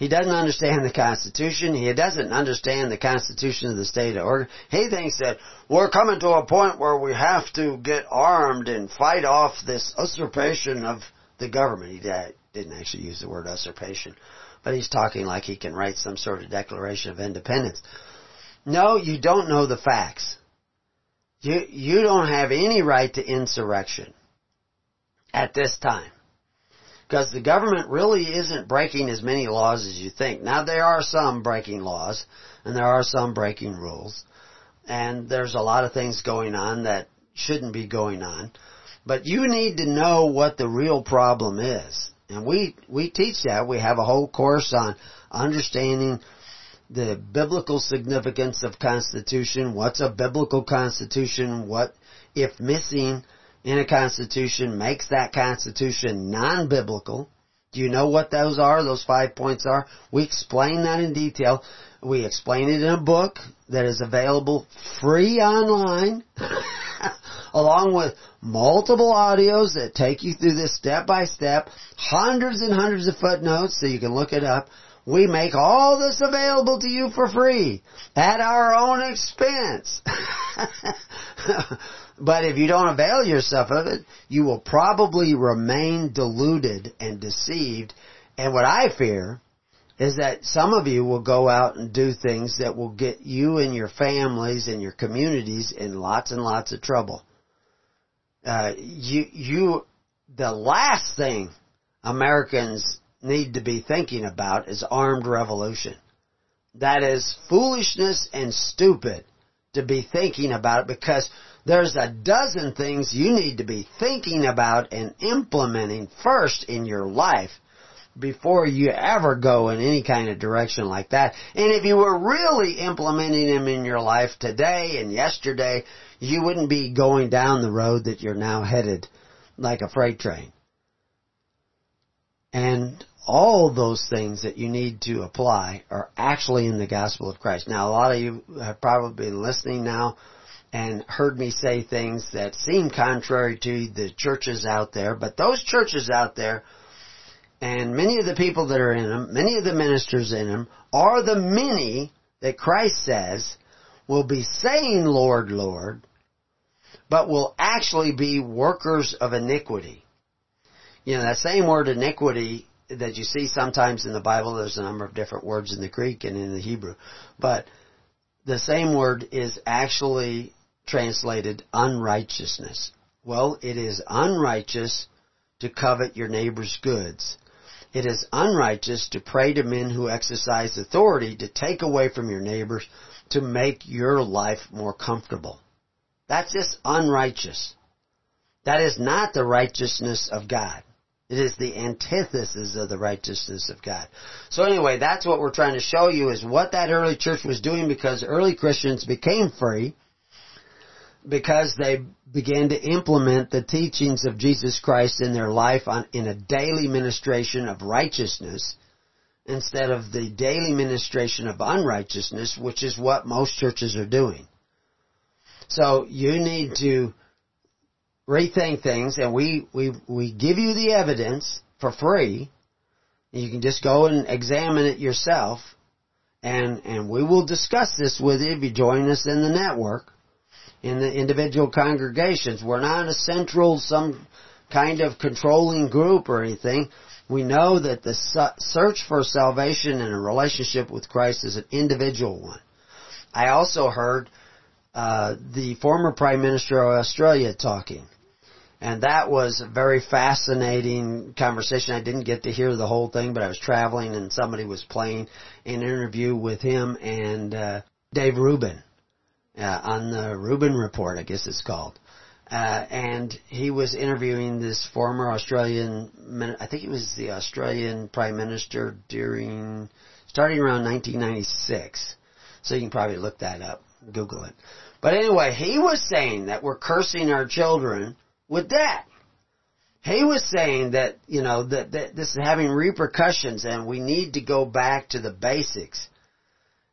He doesn't understand the Constitution. He doesn't understand the Constitution of the state of Oregon. He thinks that we're coming to a point where we have to get armed and fight off this usurpation of the government. He didn't actually use the word usurpation, but he's talking like he can write some sort of Declaration of Independence. No, you don't know the facts. You, you don't have any right to insurrection at this time because the government really isn't breaking as many laws as you think. Now there are some breaking laws and there are some breaking rules and there's a lot of things going on that shouldn't be going on. But you need to know what the real problem is. And we, we teach that. We have a whole course on understanding the biblical significance of constitution, what's a biblical constitution, what if missing in a constitution makes that constitution non-biblical. Do you know what those are? Those five points are? We explain that in detail. We explain it in a book that is available free online, *laughs* along with multiple audios that take you through this step by step, hundreds and hundreds of footnotes so you can look it up. We make all this available to you for free at our own expense. *laughs* But if you don't avail yourself of it, you will probably remain deluded and deceived. And what I fear is that some of you will go out and do things that will get you and your families and your communities in lots and lots of trouble. Uh, you, you, the last thing Americans need to be thinking about is armed revolution. That is foolishness and stupid to be thinking about it because there's a dozen things you need to be thinking about and implementing first in your life before you ever go in any kind of direction like that. And if you were really implementing them in your life today and yesterday, you wouldn't be going down the road that you're now headed like a freight train. And all those things that you need to apply are actually in the gospel of Christ. Now, a lot of you have probably been listening now and heard me say things that seem contrary to the churches out there, but those churches out there and many of the people that are in them, many of the ministers in them, are the many that Christ says will be saying, Lord, Lord, but will actually be workers of iniquity. You know, that same word iniquity that you see sometimes in the Bible, there's a number of different words in the Greek and in the Hebrew, but the same word is actually translated unrighteousness. Well, it is unrighteous to covet your neighbor's goods. It is unrighteous to pray to men who exercise authority to take away from your neighbors to make your life more comfortable. That's just unrighteous. That is not the righteousness of God. It is the antithesis of the righteousness of God. So anyway, that's what we're trying to show you is what that early church was doing because early Christians became free because they began to implement the teachings of Jesus Christ in their life on, in a daily ministration of righteousness instead of the daily ministration of unrighteousness, which is what most churches are doing. So you need to rethink things and we, we, we give you the evidence for free. You can just go and examine it yourself and, and we will discuss this with you if you join us in the network in the individual congregations. We're not a central, some kind of controlling group or anything. We know that the search for salvation and a relationship with Christ is an individual one. I also heard uh, the former Prime Minister of Australia talking. And that was a very fascinating conversation. I didn't get to hear the whole thing, but I was traveling and somebody was playing an interview with him and uh, Dave Rubin uh, on the Rubin Report, I guess it's called. Uh, and he was interviewing this former Australian, I think he was the Australian Prime Minister during, starting around 1996. So you can probably look that up, Google it. But anyway, he was saying that we're cursing our children with debt. He was saying that, you know, that, that this is having repercussions and we need to go back to the basics.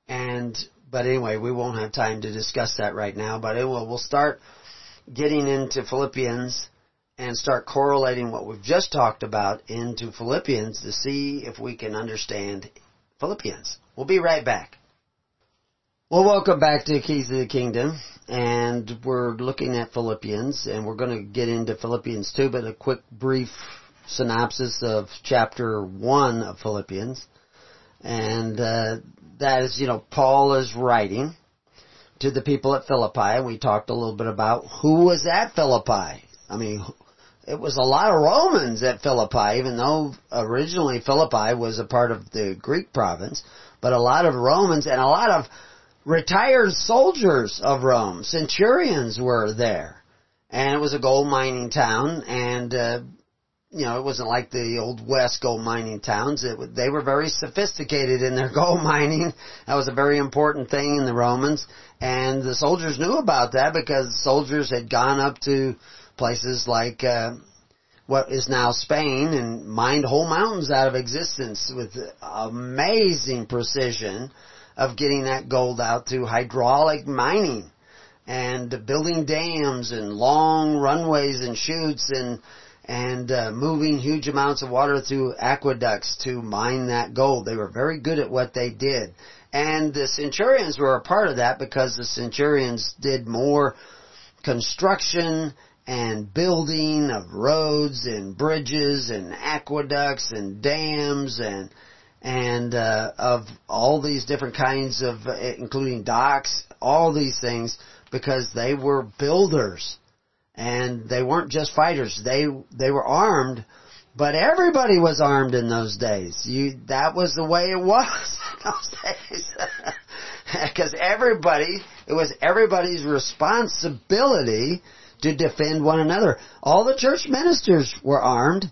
And, but anyway, we won't have time to discuss that right now, but will, we'll start getting into Philippians and start correlating what we've just talked about into Philippians to see if we can understand Philippians. We'll be right back. Well, welcome back to Keys of the Kingdom, and we're looking at Philippians, and we're going to get into Philippians too, but a quick brief synopsis of chapter 1 of Philippians. And uh, that is, you know, Paul is writing, to the people at Philippi. And we talked a little bit about who was at Philippi. I mean, it was a lot of Romans at Philippi, even though originally Philippi was a part of the Greek province, but a lot of Romans and a lot of retired soldiers of Rome, centurions were there. And it was a gold mining town, and uh, you know, it wasn't like the old West gold mining towns. It, they were very sophisticated in their *laughs* gold mining. That was a very important thing in the Romans. And the soldiers knew about that because soldiers had gone up to places like, uh, what is now Spain and mined whole mountains out of existence with amazing precision of getting that gold out through hydraulic mining and building dams and long runways and chutes and and uh, moving huge amounts of water through aqueducts to mine that gold. They were very good at what they did. And the centurions were a part of that because the centurions did more construction and building of roads and bridges and aqueducts and dams and and uh, of all these different kinds of, including docks, all these things, because they were builders and they weren't just fighters. They they were armed, but everybody was armed in those days. You that was the way it was *laughs* in those days. *laughs* Because everybody, it was everybody's responsibility to defend one another. All the church ministers were armed.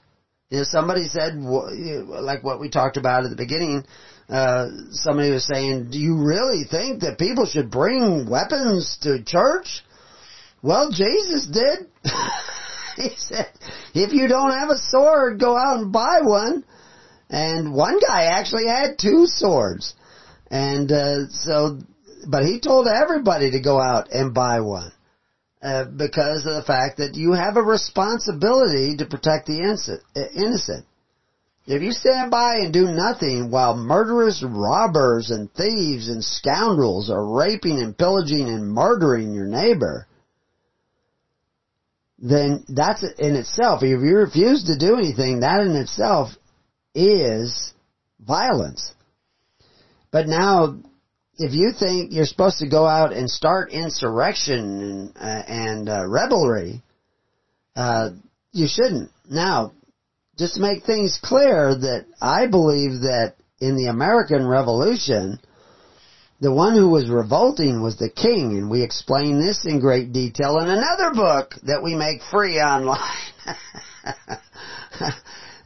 You know, somebody said, like what we talked about at the beginning, uh, somebody was saying, do you really think that people should bring weapons to church? Well, Jesus did. *laughs* he said, if you don't have a sword, go out and buy one. And one guy actually had two swords. And, uh, so, but he told everybody to go out and buy one. Uh, because of the fact that you have a responsibility to protect the innocent. If you stand by and do nothing while murderers, robbers, and thieves and scoundrels are raping and pillaging and murdering your neighbor, then that's in itself, if you refuse to do anything, that in itself is violence. But now, if you think you're supposed to go out and start insurrection and, uh, and uh, revelry, uh, you shouldn't. Now, just to make things clear that I believe that in the American Revolution, the one who was revolting was the king, and we explain this in great detail in another book that we make free online. *laughs*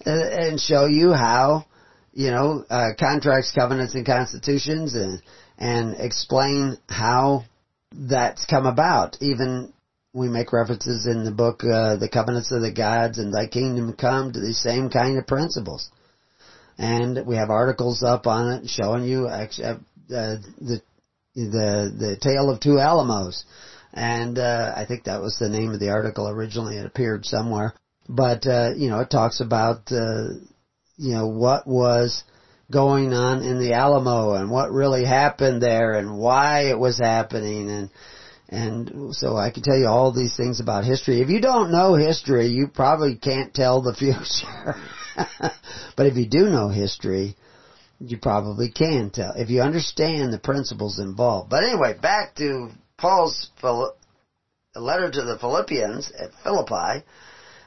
and show you how, you know, uh, contracts, covenants, and constitutions, and and explain how that's come about. Even we make references in the book, uh, the covenants of the gods and thy kingdom come to these same kind of principles. And we have articles up on it showing you actually, uh, the the the tale of two Alamos, and uh, I think that was the name of the article originally. It appeared somewhere, but uh, you know it talks about uh, you know what was going on in the Alamo and what really happened there and why it was happening and and so I can tell you all these things about history. If you don't know history, you probably can't tell the *laughs* future. *laughs* but if you do know history, you probably can tell if you understand the principles involved. But anyway, back to Paul's letter to the Philippians at Philippi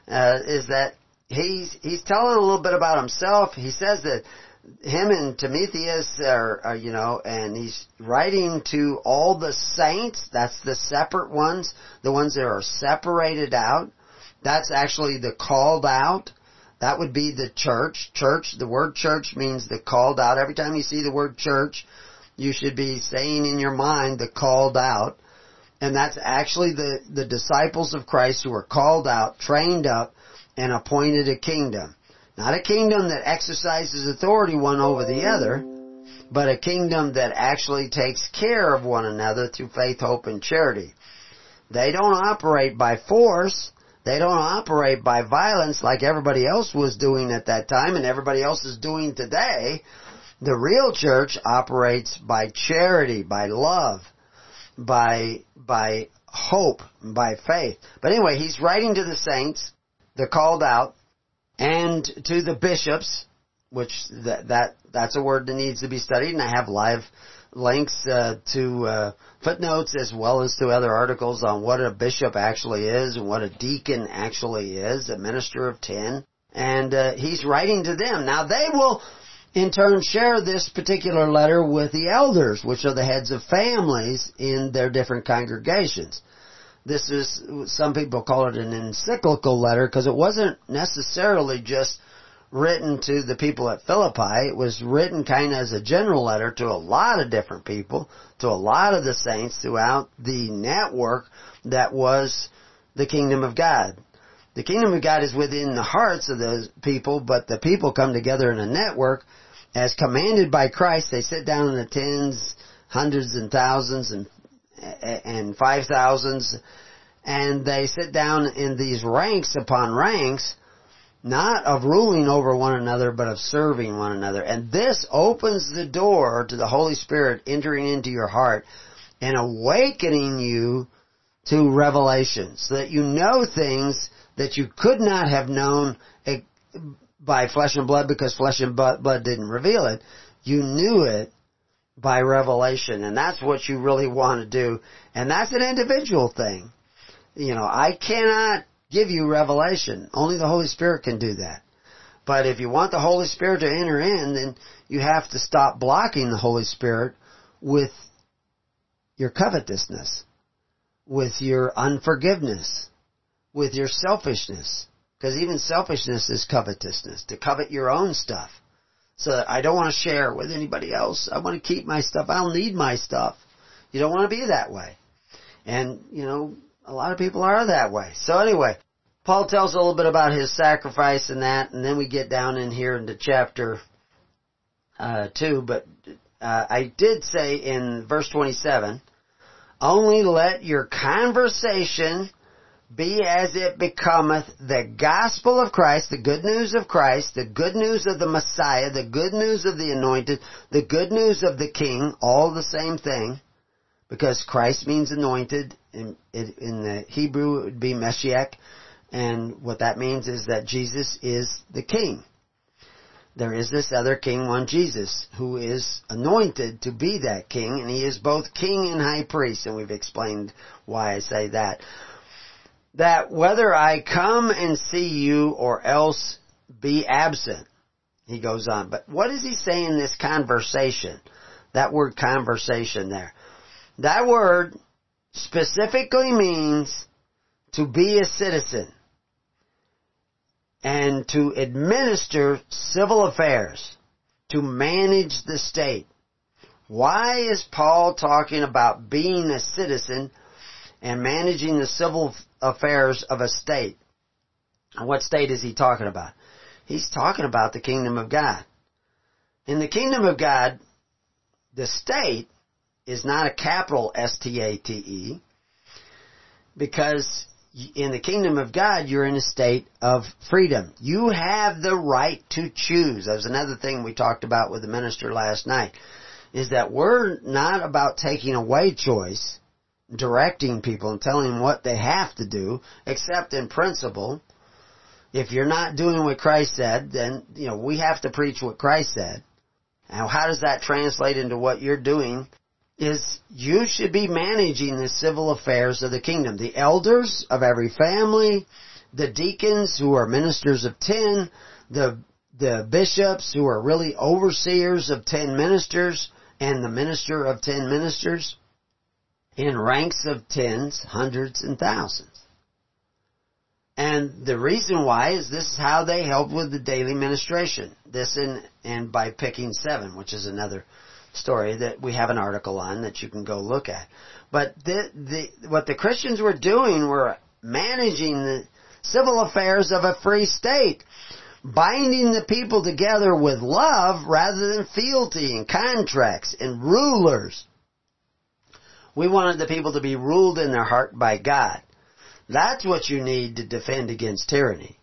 uh, is that he's he's telling a little bit about himself. He says that him and Timotheus are, are, you know, and he's writing to all the saints. That's the separate ones, the ones that are separated out. That's actually the called out. That would be the church. Church, the word church means the called out. Every time you see the word church, you should be saying in your mind the called out. And that's actually the, the disciples of Christ who are called out, trained up, and appointed a kingdom. Not a kingdom that exercises authority one over the other, but a kingdom that actually takes care of one another through faith, hope, and charity. They don't operate by force. They don't operate by violence like everybody else was doing at that time and everybody else is doing today. The real church operates by charity, by love, by, by hope, by faith. But anyway, he's writing to the saints, the called out, and to the bishops, which that, that that's a word that needs to be studied, and I have live links uh, to uh, footnotes as well as to other articles on what a bishop actually is and what a deacon actually is, a minister of ten. And uh, he's writing to them. Now they will, in turn, share this particular letter with the elders, which are the heads of families in their different congregations. This is, some people call it an encyclical letter because it wasn't necessarily just written to the people at Philippi. It was written kind of as a general letter to a lot of different people, to a lot of the saints throughout the network that was the kingdom of God. The kingdom of God is within the hearts of those people, but the people come together in a network as commanded by Christ. They sit down in the tens, hundreds and thousands and and five thousands and they sit down in these ranks upon ranks not of ruling over one another, but of serving one another. And this opens the door to the Holy Spirit entering into your heart and awakening you to revelation so that you know things that you could not have known eh, by flesh and blood because flesh and blood didn't reveal it. You knew it by revelation and that's what you really want to do. And that's an individual thing. You know, I cannot give you revelation. Only the Holy Spirit can do that. But if you want the Holy Spirit to enter in, then you have to stop blocking the Holy Spirit with your covetousness, with your unforgiveness, with your selfishness. Because even selfishness is covetousness, to covet your own stuff. So I don't want to share with anybody else. I want to keep my stuff. I don't need my stuff. You don't want to be that way. And, you know, a lot of people are that way. So anyway, Paul tells a little bit about his sacrifice and that, and then we get down in here into chapter uh, 2. But uh, I did say in verse 27, only let your conversation be as it becometh the gospel of Christ, the good news of Christ, the good news of the Messiah, the good news of the anointed, the good news of the King, all the same thing because Christ means anointed. In, in the Hebrew, it would be Meshiach. And what that means is that Jesus is the king. There is this other king, one Jesus, who is anointed to be that king, and he is both king and high priest, and we've explained why I say that. That whether I come and see you or else be absent, he goes on. But what does he say in this conversation? That word conversation there. That word specifically means to be a citizen and to administer civil affairs, to manage the state. Why is Paul talking about being a citizen and managing the civil affairs of a state? What state is he talking about? He's talking about the kingdom of God. In the kingdom of God, the state is not a capital S-T-A-T-E because in the kingdom of God, you're in a state of freedom. You have the right to choose. That was another thing we talked about with the minister last night, is that we're not about taking away choice, directing people and telling them what they have to do, except in principle. If you're not doing what Christ said, then, you know, we have to preach what Christ said. Now, how does that translate into what you're doing is you should be managing the civil affairs of the kingdom. The elders of every family, the deacons who are ministers of ten, the the bishops who are really overseers of ten ministers and the minister of ten ministers in ranks of tens, hundreds, and thousands. And the reason why is this is how they help with the daily ministration. This and, and by picking seven, which is another story that we have an article on that you can go look at. But the, the, what the Christians were doing were managing the civil affairs of a free state, binding the people together with love rather than fealty and contracts and rulers. We wanted the people to be ruled in their heart by God. That's what you need to defend against tyranny.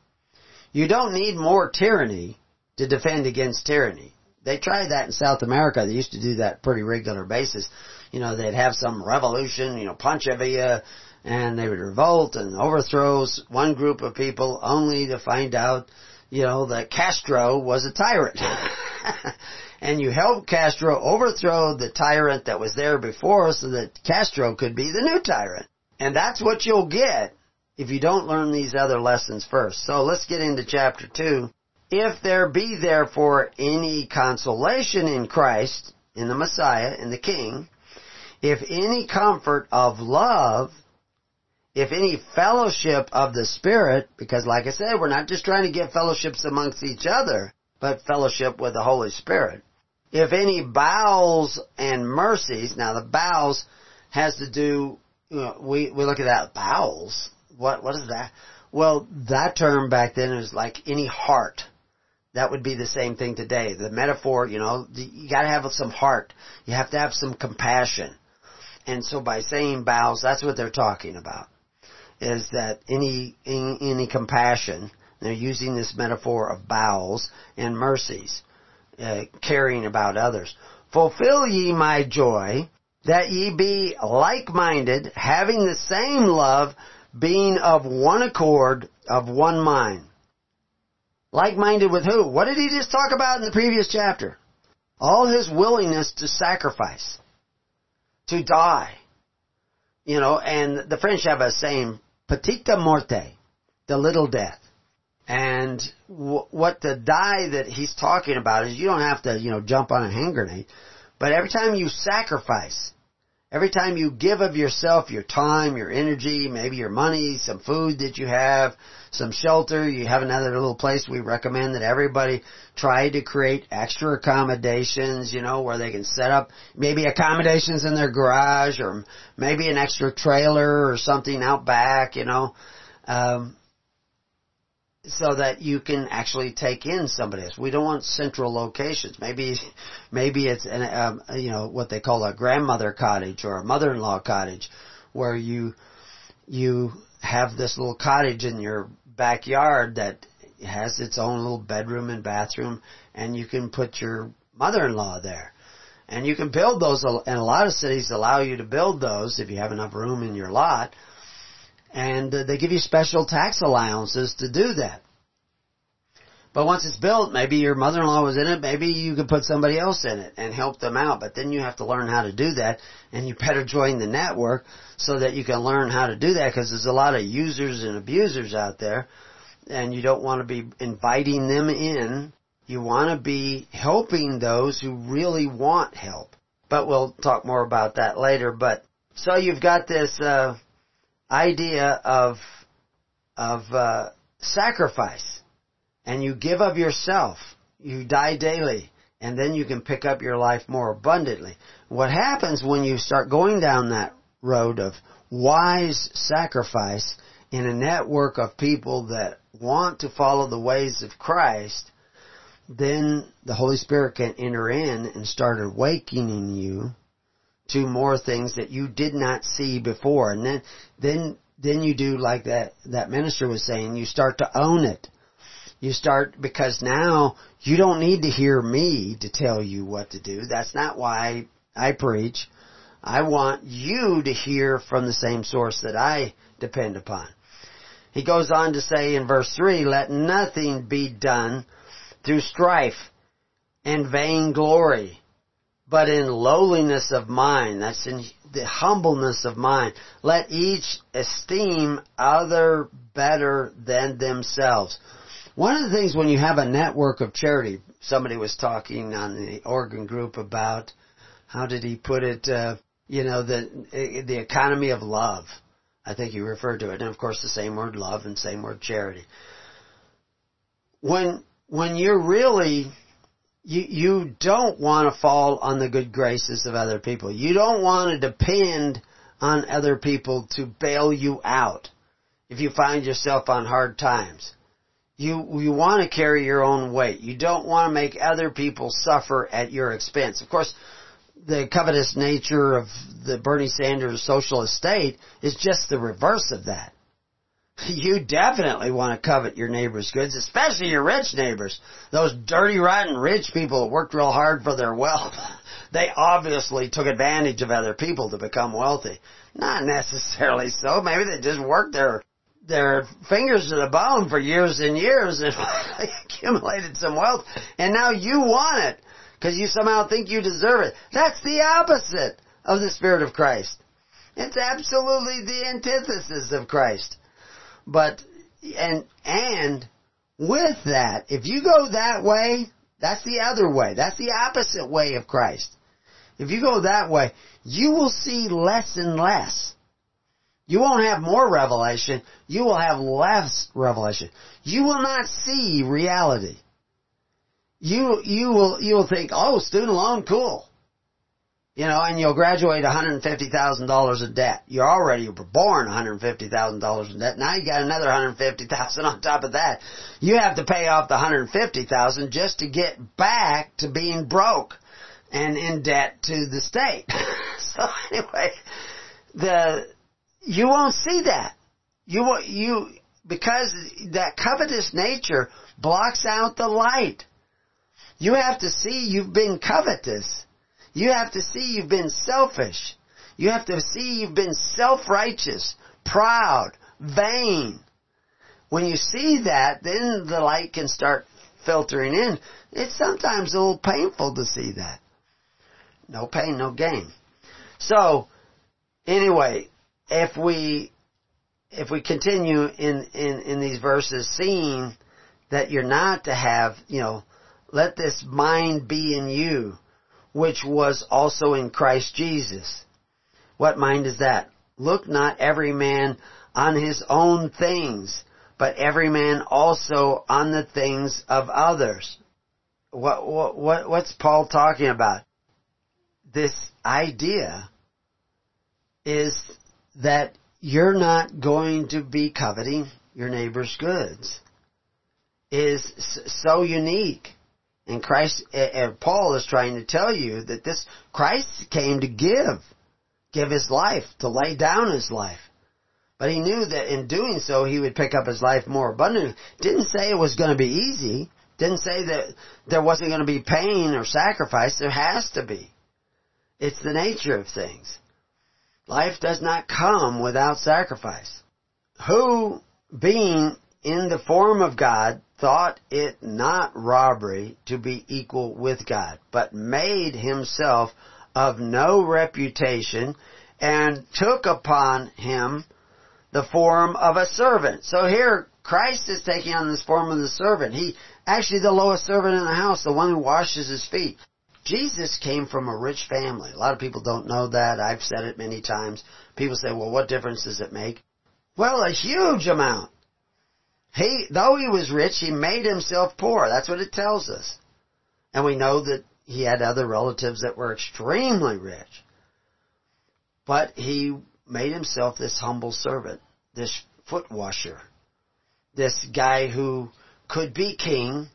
You don't need more tyranny to defend against tyranny. They tried that in South America. They used to do that pretty regular basis. You know, they'd have some revolution, you know, Pancho Villa, and they would revolt and overthrow one group of people only to find out, you know, that Castro was a tyrant. *laughs* and you help Castro overthrow the tyrant that was there before so that Castro could be the new tyrant. And that's what you'll get if you don't learn these other lessons first. So let's get into chapter 2. If there be therefore any consolation in Christ, in the Messiah, in the King, if any comfort of love, if any fellowship of the Spirit, because like I said, we're not just trying to get fellowships amongst each other, but fellowship with the Holy Spirit. If any bowels and mercies, now the bowels has to do, you know, we, we look at that, bowels, what, what is that? Well, that term back then is like any heart. That would be the same thing today. The metaphor, you know, you gotta have some heart. You have to have some compassion. And so by saying bowels, that's what they're talking about. Is that any, any, any compassion, they're using this metaphor of bowels and mercies, uh, caring about others. Fulfill ye my joy, that ye be like-minded, having the same love, being of one accord, of one mind. Like-minded with who? What did he just talk about in the previous chapter? All his willingness to sacrifice, to die. You know, and the French have a saying, petita morte, the little death. And w- what the die that he's talking about is you don't have to, you know, jump on a hand grenade, but every time you sacrifice, Every time you give of yourself, your time, your energy, maybe your money, some food that you have, some shelter, you have another little place, we recommend that everybody try to create extra accommodations, you know, where they can set up maybe accommodations in their garage or maybe an extra trailer or something out back, you know. Um, so that you can actually take in somebody else. We don't want central locations. Maybe, maybe it's an, um, you know what they call a grandmother cottage or a mother-in-law cottage, where you you have this little cottage in your backyard that has its own little bedroom and bathroom, and you can put your mother-in-law there. And you can build those, and a lot of cities allow you to build those if you have enough room in your lot and uh, they give you special tax allowances to do that. But once it's built, maybe your mother-in-law was in it, maybe you could put somebody else in it and help them out. But then you have to learn how to do that, and you better join the network so that you can learn how to do that because there's a lot of users and abusers out there, and you don't want to be inviting them in. You want to be helping those who really want help. But we'll talk more about that later. But so you've got this. Uh, idea of of uh, sacrifice, and you give of yourself. You die daily, and then you can pick up your life more abundantly. What happens when you start going down that road of wise sacrifice in a network of people that want to follow the ways of Christ? Then the Holy Spirit can enter in and start awakening you to more things that you did not see before. And then, then, then you do like that, that minister was saying, you start to own it. You start, because now you don't need to hear me to tell you what to do. That's not why I preach. I want you to hear from the same source that I depend upon. He goes on to say in verse 3, let nothing be done through strife and vain glory but in lowliness of mind, that's in the humbleness of mind, let each esteem other better than themselves. One of the things when you have a network of charity, somebody was talking on the Oregon group about, how did he put it, uh, you know, the, the economy of love. I think he referred to it. And of course the same word love and same word charity. When, when you're really you you don't want to fall on the good graces of other people. You don't want to depend on other people to bail you out if you find yourself on hard times. You you want to carry your own weight. You don't want to make other people suffer at your expense. Of course, the covetous nature of the Bernie Sanders socialist state is just the reverse of that *laughs* you definitely want to covet your neighbor's goods, especially your rich neighbors. Those dirty, rotten rich people that worked real hard for their wealth. *laughs* They obviously took advantage of other people to become wealthy. Not necessarily so. Maybe they just worked their their fingers to the bone for years and years and *laughs* accumulated some wealth, and now you want it because you somehow think you deserve it. That's the opposite of the Spirit of Christ. It's absolutely the antithesis of Christ. But, and, and with that, if you go that way, that's the other way. That's the opposite way of Christ. If you go that way, you will see less and less. You won't have more revelation. You will have less revelation. You will not see reality. You, you will, you will think, oh, student loan, cool you know, and you'll graduate $150,000 in debt. You're already born $150,000 in debt. Now you got another 150,000 on top of that. You have to pay off the 150,000 just to get back to being broke and in debt to the state. *laughs* so anyway, the you won't see that. You won't you because that covetous nature blocks out the light. You have to see you've been covetous you have to see you've been selfish. You have to see you've been self-righteous, proud, vain. When you see that, then the light can start filtering in. It's sometimes a little painful to see that. No pain, no gain. So, anyway, if we, if we continue in, in, in these verses seeing that you're not to have, you know, let this mind be in you, which was also in Christ Jesus. What mind is that? Look not every man on his own things, but every man also on the things of others. What, what, what, what's Paul talking about? This idea is that you're not going to be coveting your neighbor's goods is so unique and Christ, and Paul is trying to tell you that this, Christ came to give, give his life, to lay down his life. But he knew that in doing so, he would pick up his life more abundantly. Didn't say it was going to be easy. Didn't say that there wasn't going to be pain or sacrifice. There has to be. It's the nature of things. Life does not come without sacrifice. Who, being in the form of God, thought it not robbery to be equal with God, but made himself of no reputation and took upon him the form of a servant. So here, Christ is taking on this form of the servant. He, actually the lowest servant in the house, the one who washes his feet. Jesus came from a rich family. A lot of people don't know that. I've said it many times. People say, well, what difference does it make? Well, a huge amount. He, though he was rich, he made himself poor. That's what it tells us. And we know that he had other relatives that were extremely rich. But he made himself this humble servant, this foot washer, this guy who could be king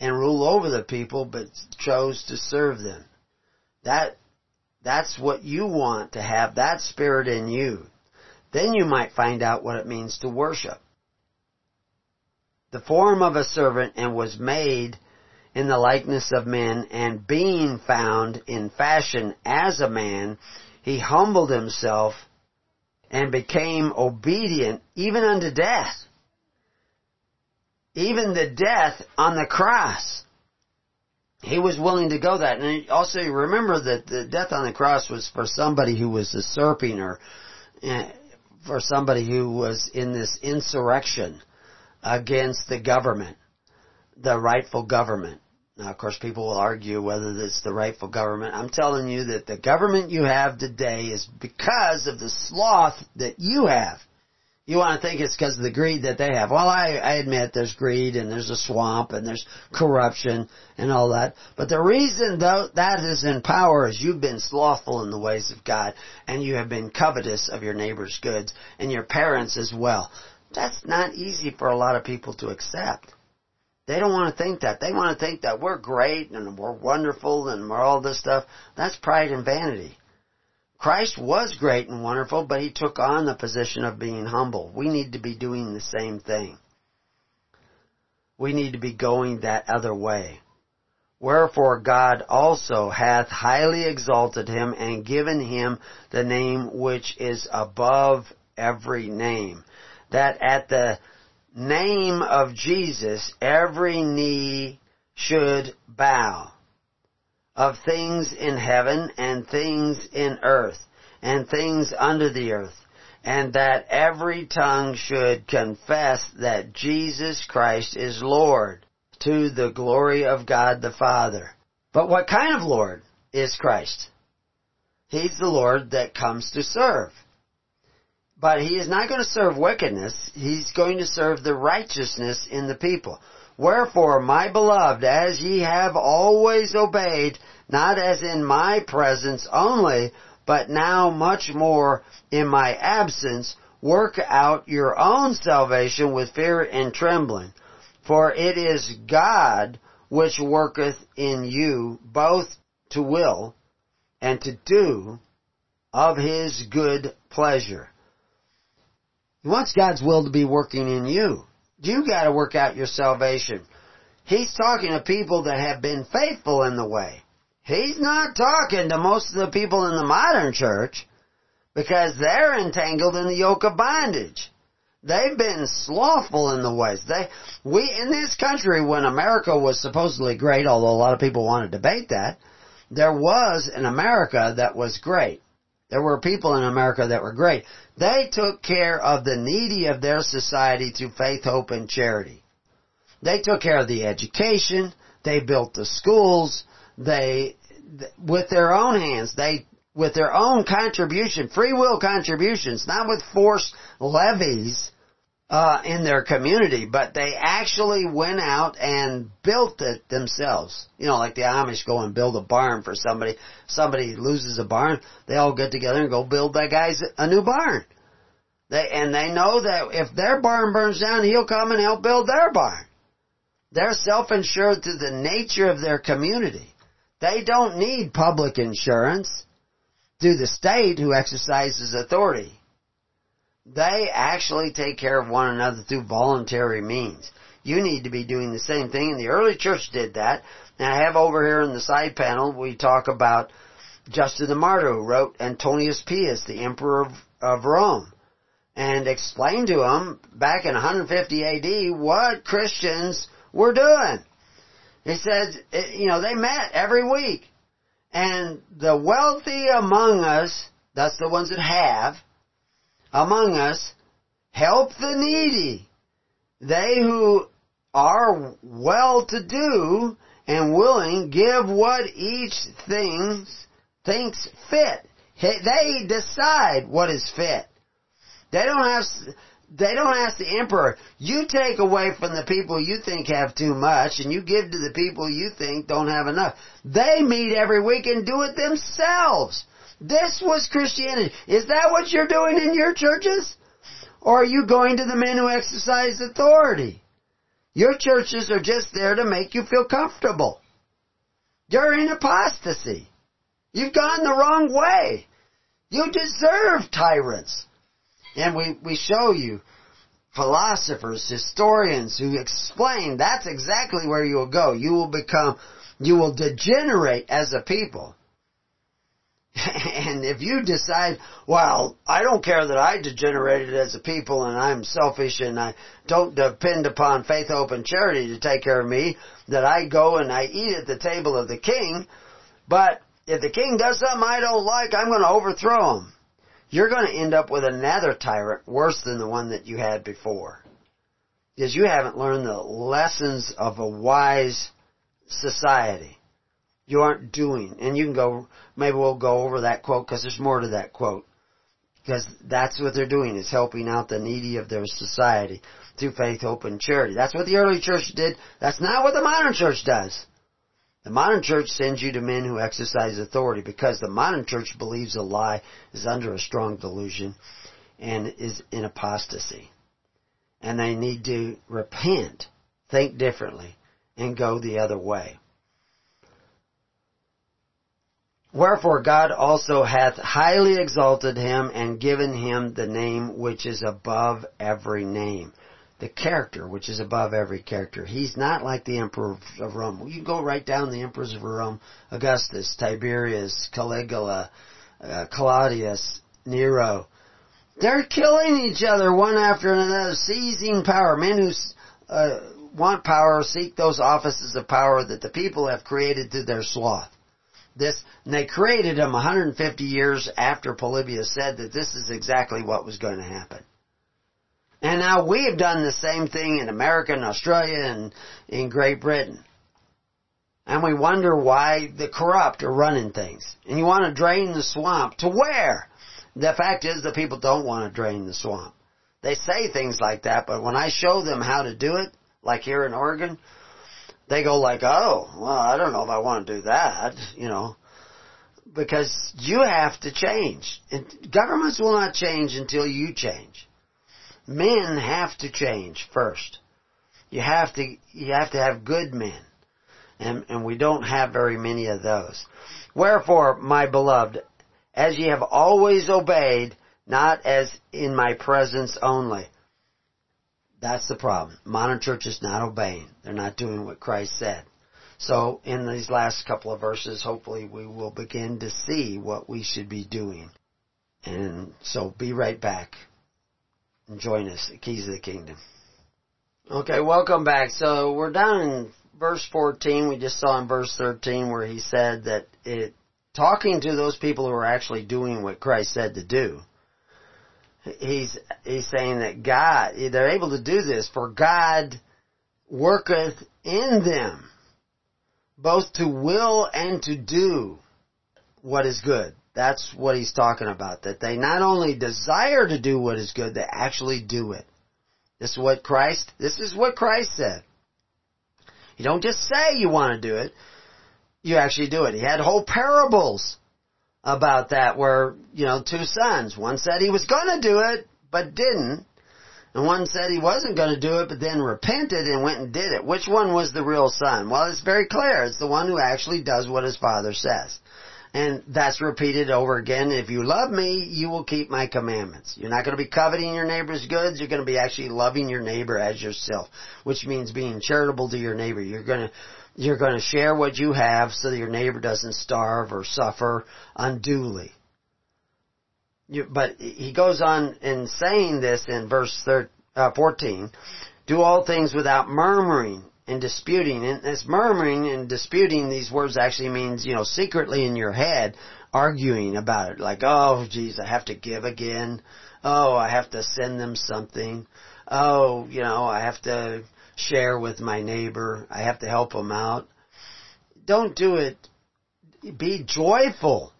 and rule over the people, but chose to serve them. That, that's what you want to have, that spirit in you. Then you might find out what it means to worship the form of a servant and was made in the likeness of men and being found in fashion as a man, he humbled himself and became obedient even unto death. Even the death on the cross. He was willing to go that. And also remember that the death on the cross was for somebody who was usurping or eh, for somebody who was in this insurrection against the government. the rightful government. Now, of course, people will argue whether it's the rightful government. I'm telling you that the government you have today is because of the sloth that you have. You want to think it's because of the greed that they have. Well, I, I admit there's greed and there's a swamp and there's corruption and all that. But the reason though that is in power is you've been slothful in the ways of God and you have been covetous of your neighbor's goods and your parents as well. That's not easy for a lot of people to accept. They don't want to think that. They want to think that we're great and we're wonderful and we're all this stuff. That's pride and vanity. Christ was great and wonderful, but he took on the position of being humble. We need to be doing the same thing. We need to be going that other way. Wherefore God also hath highly exalted him and given him the name which is above every name. That at the name of Jesus every knee should bow of things in heaven and things in earth and things under the earth, and that every tongue should confess that Jesus Christ is Lord to the glory of God the Father. But what kind of Lord is Christ? He's the Lord that comes to serve. But he is not going to serve wickedness. He's going to serve the righteousness in the people. Wherefore, my beloved, as ye have always obeyed, not as in my presence only, but now much more in my absence, work out your own salvation with fear and trembling. For it is God which worketh in you both to will and to do of his good pleasure. He wants God's will to be working in you. You gotta work out your salvation. He's talking to people that have been faithful in the way. He's not talking to most of the people in the modern church because they're entangled in the yoke of bondage. They've been slothful in the ways. They, we, in this country, when America was supposedly great, although a lot of people want to debate that, there was an America that was great. There were people in America that were great. They took care of the needy of their society through faith, hope, and charity. They took care of the education. They built the schools. They, with their own hands, they, with their own contribution, free will contributions, not with forced levies, uh, in their community, but they actually went out and built it themselves. You know, like the Amish go and build a barn for somebody. Somebody loses a barn, they all get together and go build that guy's a new barn. They and they know that if their barn burns down, he'll come and help build their barn. They're self-insured through the nature of their community. They don't need public insurance through the state who exercises authority they actually take care of one another through voluntary means. You need to be doing the same thing, and the early church did that. And I have over here in the side panel, we talk about Justin the Martyr who wrote Antonius Pius, the Emperor of, of Rome, and explained to him back in 150 AD what Christians were doing. He says, you know, they met every week. And the wealthy among us, that's the ones that have, among us help the needy. They who are well to do and willing give what each thinks, thinks fit. They decide what is fit. They don't have, they don't ask the emperor, you take away from the people you think have too much and you give to the people you think don't have enough. They meet every week and do it themselves. This was Christianity. Is that what you're doing in your churches? Or are you going to the men who exercise authority? Your churches are just there to make you feel comfortable. You're in apostasy. You've gone the wrong way. You deserve tyrants. And we, we show you philosophers, historians who explain that's exactly where you will go. You will become, you will degenerate as a people. *laughs* And if you decide, well, I don't care that I degenerated as a people and I'm selfish and I don't depend upon faith, hope, and charity to take care of me, that I go and I eat at the table of the king, but if the king does something I don't like, I'm going to overthrow him. You're going to end up with another tyrant worse than the one that you had before. Because you haven't learned the lessons of a wise society. You aren't doing. And you can go, maybe we'll go over that quote because there's more to that quote. Because that's what they're doing is helping out the needy of their society through faith, hope, and charity. That's what the early church did. That's not what the modern church does. The modern church sends you to men who exercise authority because the modern church believes a lie is under a strong delusion and is in apostasy. And they need to repent, think differently, and go the other way. Wherefore God also hath highly exalted him and given him the name which is above every name. The character which is above every character. He's not like the emperor of Rome. You can go right down the emperors of Rome. Augustus, Tiberius, Caligula, uh, Claudius, Nero. They're killing each other one after another, seizing power. Men who uh, want power seek those offices of power that the people have created through their sloth this, and they created them 150 years after Polybius said that this is exactly what was going to happen. And now we have done the same thing in America and Australia and in Great Britain. And we wonder why the corrupt are running things. And you want to drain the swamp. To where? The fact is the people don't want to drain the swamp. They say things like that, but when I show them how to do it, like here in Oregon, they go like, oh, well, I don't know if I want to do that, you know, because you have to change. And governments will not change until you change. Men have to change first. You have to, you have to have good men. And, and we don't have very many of those. Wherefore, my beloved, as ye have always obeyed, not as in my presence only, that's the problem. Modern church is not obeying. They're not doing what Christ said. So in these last couple of verses, hopefully we will begin to see what we should be doing. And so be right back join us at Keys of the Kingdom. Okay, welcome back. So we're down in verse 14. We just saw in verse 13 where he said that it, talking to those people who are actually doing what Christ said to do, he's he's saying that God they're able to do this for God worketh in them both to will and to do what is good. That's what he's talking about. That they not only desire to do what is good, they actually do it. This is what Christ this is what Christ said. You don't just say you want to do it, you actually do it. He had whole parables about that where, you know, two sons. One said he was gonna do it, but didn't. And one said he wasn't gonna do it, but then repented and went and did it. Which one was the real son? Well, it's very clear. It's the one who actually does what his father says. And that's repeated over again. If you love me, you will keep my commandments. You're not going to be coveting your neighbor's goods. You're going to be actually loving your neighbor as yourself, which means being charitable to your neighbor. You're going to you're going to share what you have so that your neighbor doesn't starve or suffer unduly. You, but he goes on in saying this in verse thir, uh, 14, do all things without murmuring and disputing. And this murmuring and disputing, these words actually means, you know, secretly in your head, arguing about it. Like, oh, geez, I have to give again. Oh, I have to send them something. Oh, you know, I have to share with my neighbor. I have to help them out. Don't do it. Be joyful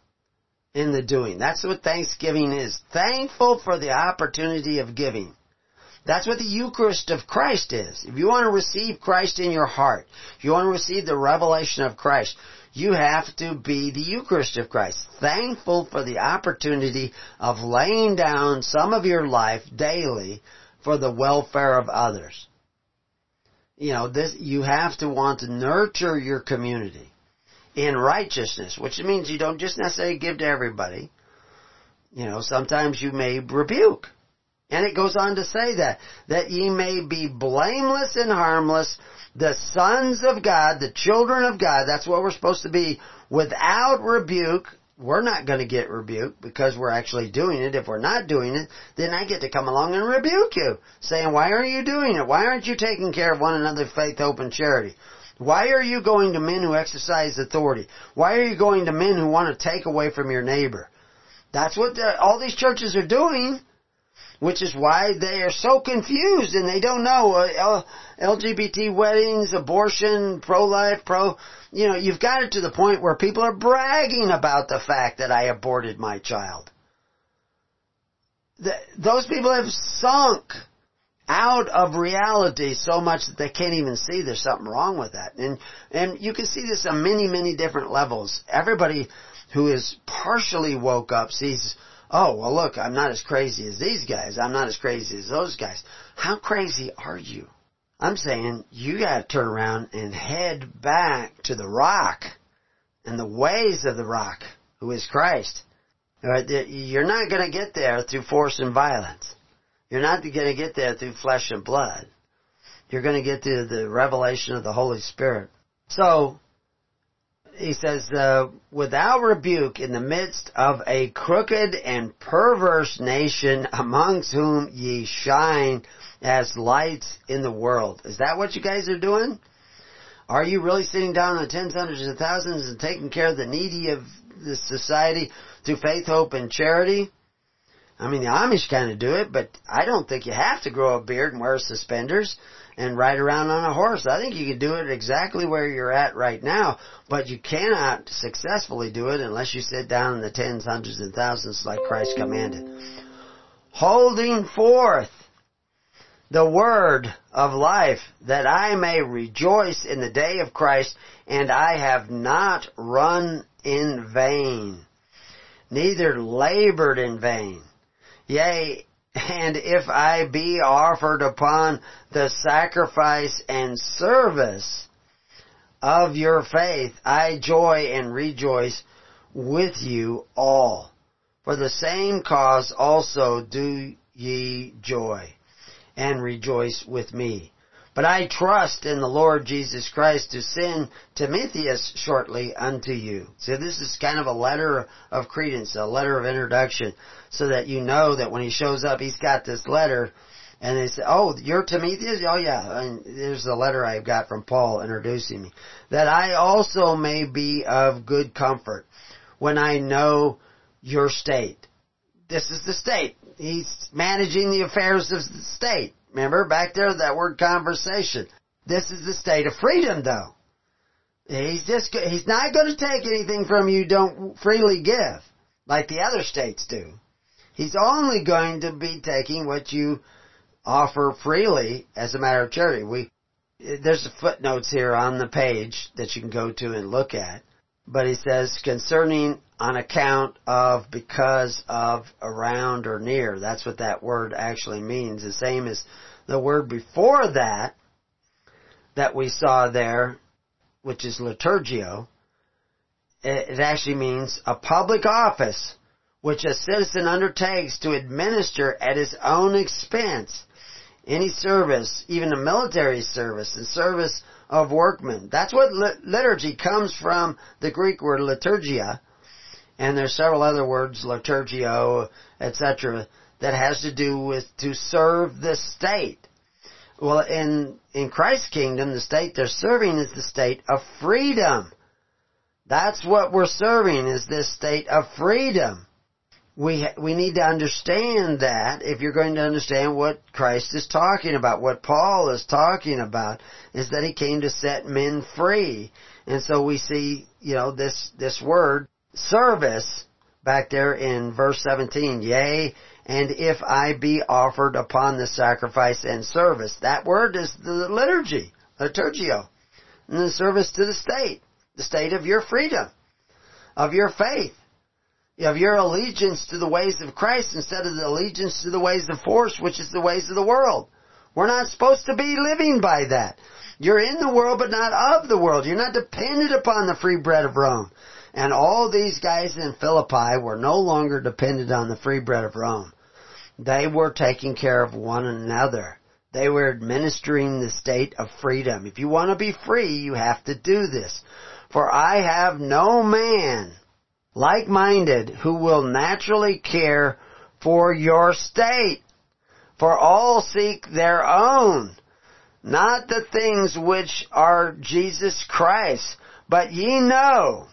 in the doing. That's what Thanksgiving is. Thankful for the opportunity of giving. That's what the Eucharist of Christ is. If you want to receive Christ in your heart, if you want to receive the revelation of Christ, you have to be the Eucharist of Christ. Thankful for the opportunity of laying down some of your life daily for the welfare of others you know, this, you have to want to nurture your community in righteousness, which means you don't just necessarily give to everybody. You know, sometimes you may rebuke. And it goes on to say that, that ye may be blameless and harmless, the sons of God, the children of God, that's what we're supposed to be, without rebuke, we're not going to get rebuked because we're actually doing it. If we're not doing it, then I get to come along and rebuke you, saying, why are you doing it? Why aren't you taking care of one another, faith, hope, and charity? Why are you going to men who exercise authority? Why are you going to men who want to take away from your neighbor? That's what the, all these churches are doing. Which is why they are so confused and they don't know uh, LGBT weddings, abortion, pro-life, pro, you know, you've got it to the point where people are bragging about the fact that I aborted my child. The, those people have sunk out of reality so much that they can't even see there's something wrong with that. And, and you can see this on many, many different levels. Everybody who is partially woke up sees, oh, well look, I'm not as crazy as these guys. I'm not as crazy as those guys. How crazy are you? I'm saying you gotta turn around and head back to the rock and the ways of the rock, who is Christ. You're not gonna get there through force and violence. You're not going to get there through flesh and blood. You're going to get through the revelation of the Holy Spirit. So, he says, uh, without rebuke in the midst of a crooked and perverse nation amongst whom ye shine as lights in the world. Is that what you guys are doing? Are you really sitting down in the tens, hundreds, and thousands and taking care of the needy of the society through faith, hope, and charity? I mean, the Amish kind of do it, but I don't think you have to grow a beard and wear suspenders and ride around on a horse. I think you can do it exactly where you're at right now, but you cannot successfully do it unless you sit down in the tens, hundreds, and thousands like Christ commanded. Holding forth the word of life that I may rejoice in the day of Christ and I have not run in vain, neither labored in vain. Yea, and if I be offered upon the sacrifice and service of your faith, I joy and rejoice with you all. For the same cause also do ye joy and rejoice with me. But I trust in the Lord Jesus Christ to send Timotheus shortly unto you. So this is kind of a letter of credence, a letter of introduction, so that you know that when he shows up, he's got this letter, and they say, oh, you're Timotheus? Oh yeah, and there's the letter I've got from Paul introducing me. That I also may be of good comfort when I know your state. This is the state. He's managing the affairs of the state. Remember back there that word conversation. This is the state of freedom though. He's just, he's not going to take anything from you don't freely give like the other states do. He's only going to be taking what you offer freely as a matter of charity. We, there's footnotes here on the page that you can go to and look at. But he says concerning on account of, because of, around, or near. That's what that word actually means. The same as the word before that, that we saw there, which is liturgio. It actually means a public office which a citizen undertakes to administer at his own expense any service, even a military service, the service of workmen. That's what liturgy comes from the Greek word liturgia, and there's several other words, liturgio, etc., that has to do with to serve the state. Well, in, in Christ's kingdom, the state they're serving is the state of freedom. That's what we're serving is this state of freedom. We, we need to understand that if you're going to understand what Christ is talking about, what Paul is talking about, is that he came to set men free. And so we see, you know, this, this word, service back there in verse 17. Yea, and if I be offered upon the sacrifice and service. That word is the liturgy, liturgio. And the service to the state. The state of your freedom. Of your faith. Of your allegiance to the ways of Christ instead of the allegiance to the ways of force, which is the ways of the world. We're not supposed to be living by that. You're in the world, but not of the world. You're not dependent upon the free bread of Rome. And all these guys in Philippi were no longer dependent on the free bread of Rome. They were taking care of one another. They were administering the state of freedom. If you want to be free, you have to do this. For I have no man like-minded who will naturally care for your state. For all seek their own, not the things which are Jesus Christ. But ye know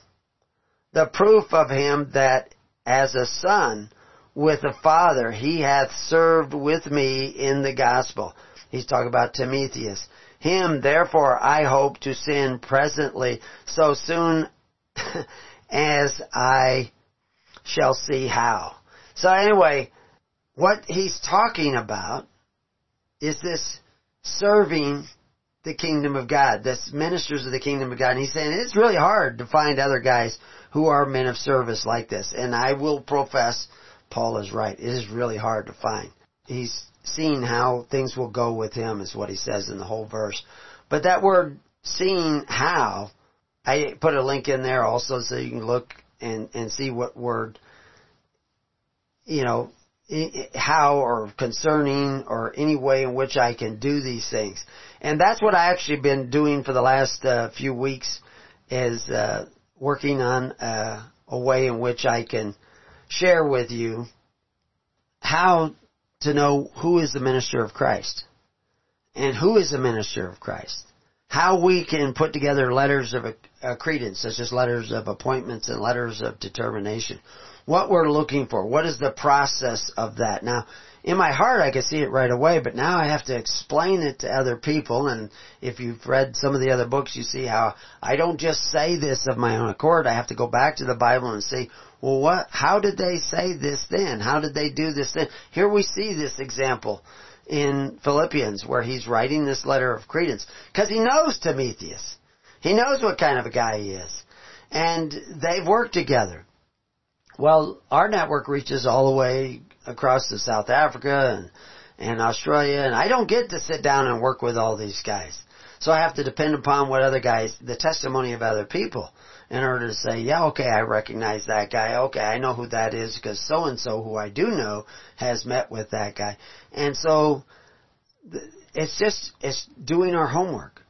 the proof of him that as a son with the Father. He hath served with me in the gospel. He's talking about Timotheus. Him, therefore, I hope to send presently, so soon *laughs* as I shall see how. So anyway, what he's talking about is this serving the kingdom of God, this ministers of the kingdom of God. And he's saying it's really hard to find other guys who are men of service like this. And I will profess Paul is right. It is really hard to find. He's seen how things will go with him is what he says in the whole verse. But that word seeing how, I put a link in there also so you can look and, and see what word, you know, how or concerning or any way in which I can do these things. And that's what I actually been doing for the last uh, few weeks is uh, working on uh, a way in which I can share with you how to know who is the minister of Christ and who is the minister of Christ. How we can put together letters of a, a credence, such as letters of appointments and letters of determination. What we're looking for. What is the process of that? Now, in my heart I could see it right away, but now I have to explain it to other people and if you've read some of the other books you see how I don't just say this of my own accord. I have to go back to the Bible and see, well what, how did they say this then? How did they do this then? Here we see this example in Philippians where he's writing this letter of credence because he knows Timotheus. He knows what kind of a guy he is. And they've worked together. Well, our network reaches all the way across to South Africa and, and Australia, and I don't get to sit down and work with all these guys. So I have to depend upon what other guys, the testimony of other people in order to say, yeah, okay, I recognize that guy. Okay, I know who that is because so and so who I do know has met with that guy. And so it's just, it's doing our homework.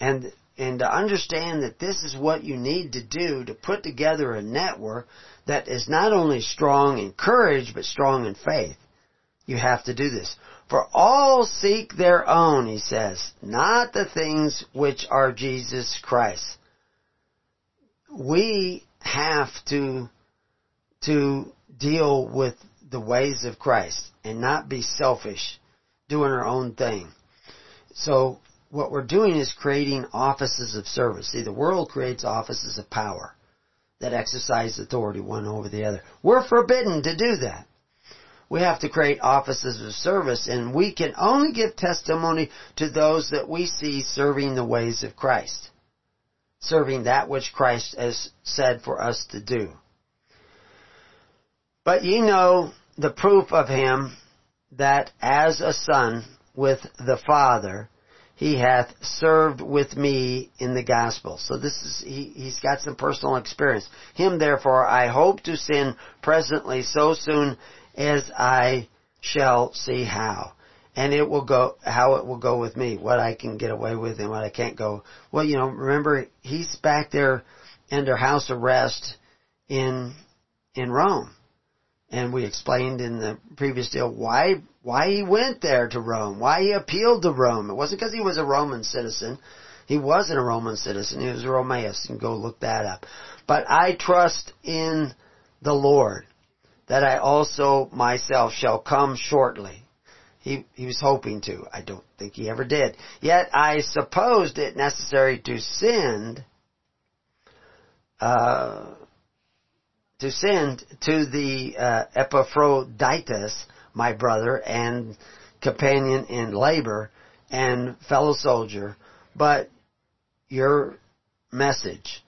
And, and to understand that this is what you need to do to put together a network that is not only strong in courage, but strong in faith. You have to do this. For all seek their own, he says, not the things which are Jesus Christ. We have to, to deal with the ways of Christ and not be selfish, doing our own thing. So what we're doing is creating offices of service. See, the world creates offices of power that exercise authority one over the other. We're forbidden to do that. We have to create offices of service and we can only give testimony to those that we see serving the ways of Christ. Serving that which Christ has said for us to do. But ye know the proof of him that as a son with the Father, he hath served with me in the gospel. So this is, he, he's got some personal experience. Him therefore I hope to send presently so soon as I shall see how. And it will go, how it will go with me, what I can get away with and what I can't go. Well, you know, remember, he's back there under house arrest in, in Rome. And we explained in the previous deal why why he went there to Rome, why he appealed to Rome. It wasn't because he was a Roman citizen. He wasn't a Roman citizen. He was a Romaeus. You can go look that up. But I trust in the Lord that I also myself shall come shortly. He, he was hoping to. I don't think he ever did. Yet I supposed it necessary to send uh, to send to the uh, Epaphroditus, my brother and companion in labor and fellow soldier, but your message.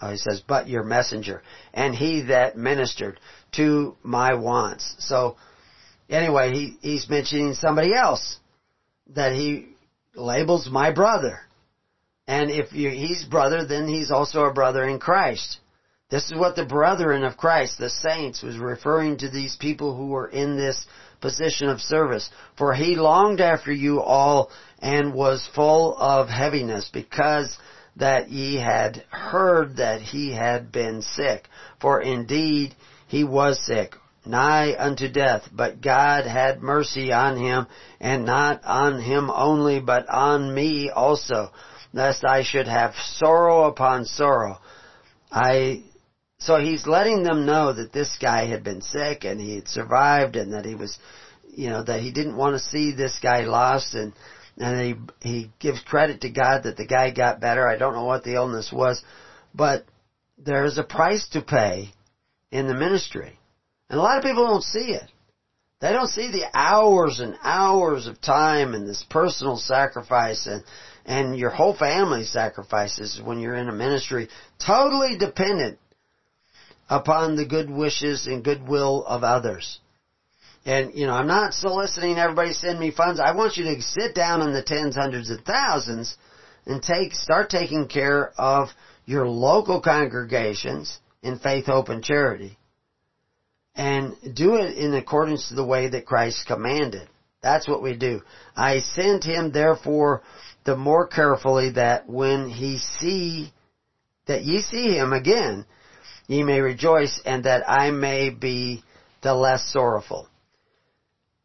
Oh, he says, but your messenger, and he that ministered to my wants. So, anyway, he, he's mentioning somebody else that he labels my brother. And if he's brother, then he's also a brother in Christ. This is what the brethren of Christ, the saints, was referring to these people who were in this position of service. For he longed after you all and was full of heaviness because that ye had heard that he had been sick. For indeed he was sick, nigh unto death, but God had mercy on him, and not on him only, but on me also, lest I should have sorrow upon sorrow. I so he's letting them know that this guy had been sick and he had survived and that he was, you know, that he didn't want to see this guy lost and, and he, he gives credit to God that the guy got better. I don't know what the illness was, but there's a price to pay in the ministry. And a lot of people don't see it. They don't see the hours and hours of time and this personal sacrifice and, and your whole family sacrifices when you're in a ministry totally dependent upon the good wishes and goodwill of others. And, you know, I'm not soliciting everybody send me funds. I want you to sit down in the tens, hundreds, and thousands and take, start taking care of your local congregations in faith, hope, and charity. And do it in accordance to the way that Christ commanded. That's what we do. I sent him therefore the more carefully that when he see, that ye see him again, ye may rejoice and that I may be the less sorrowful.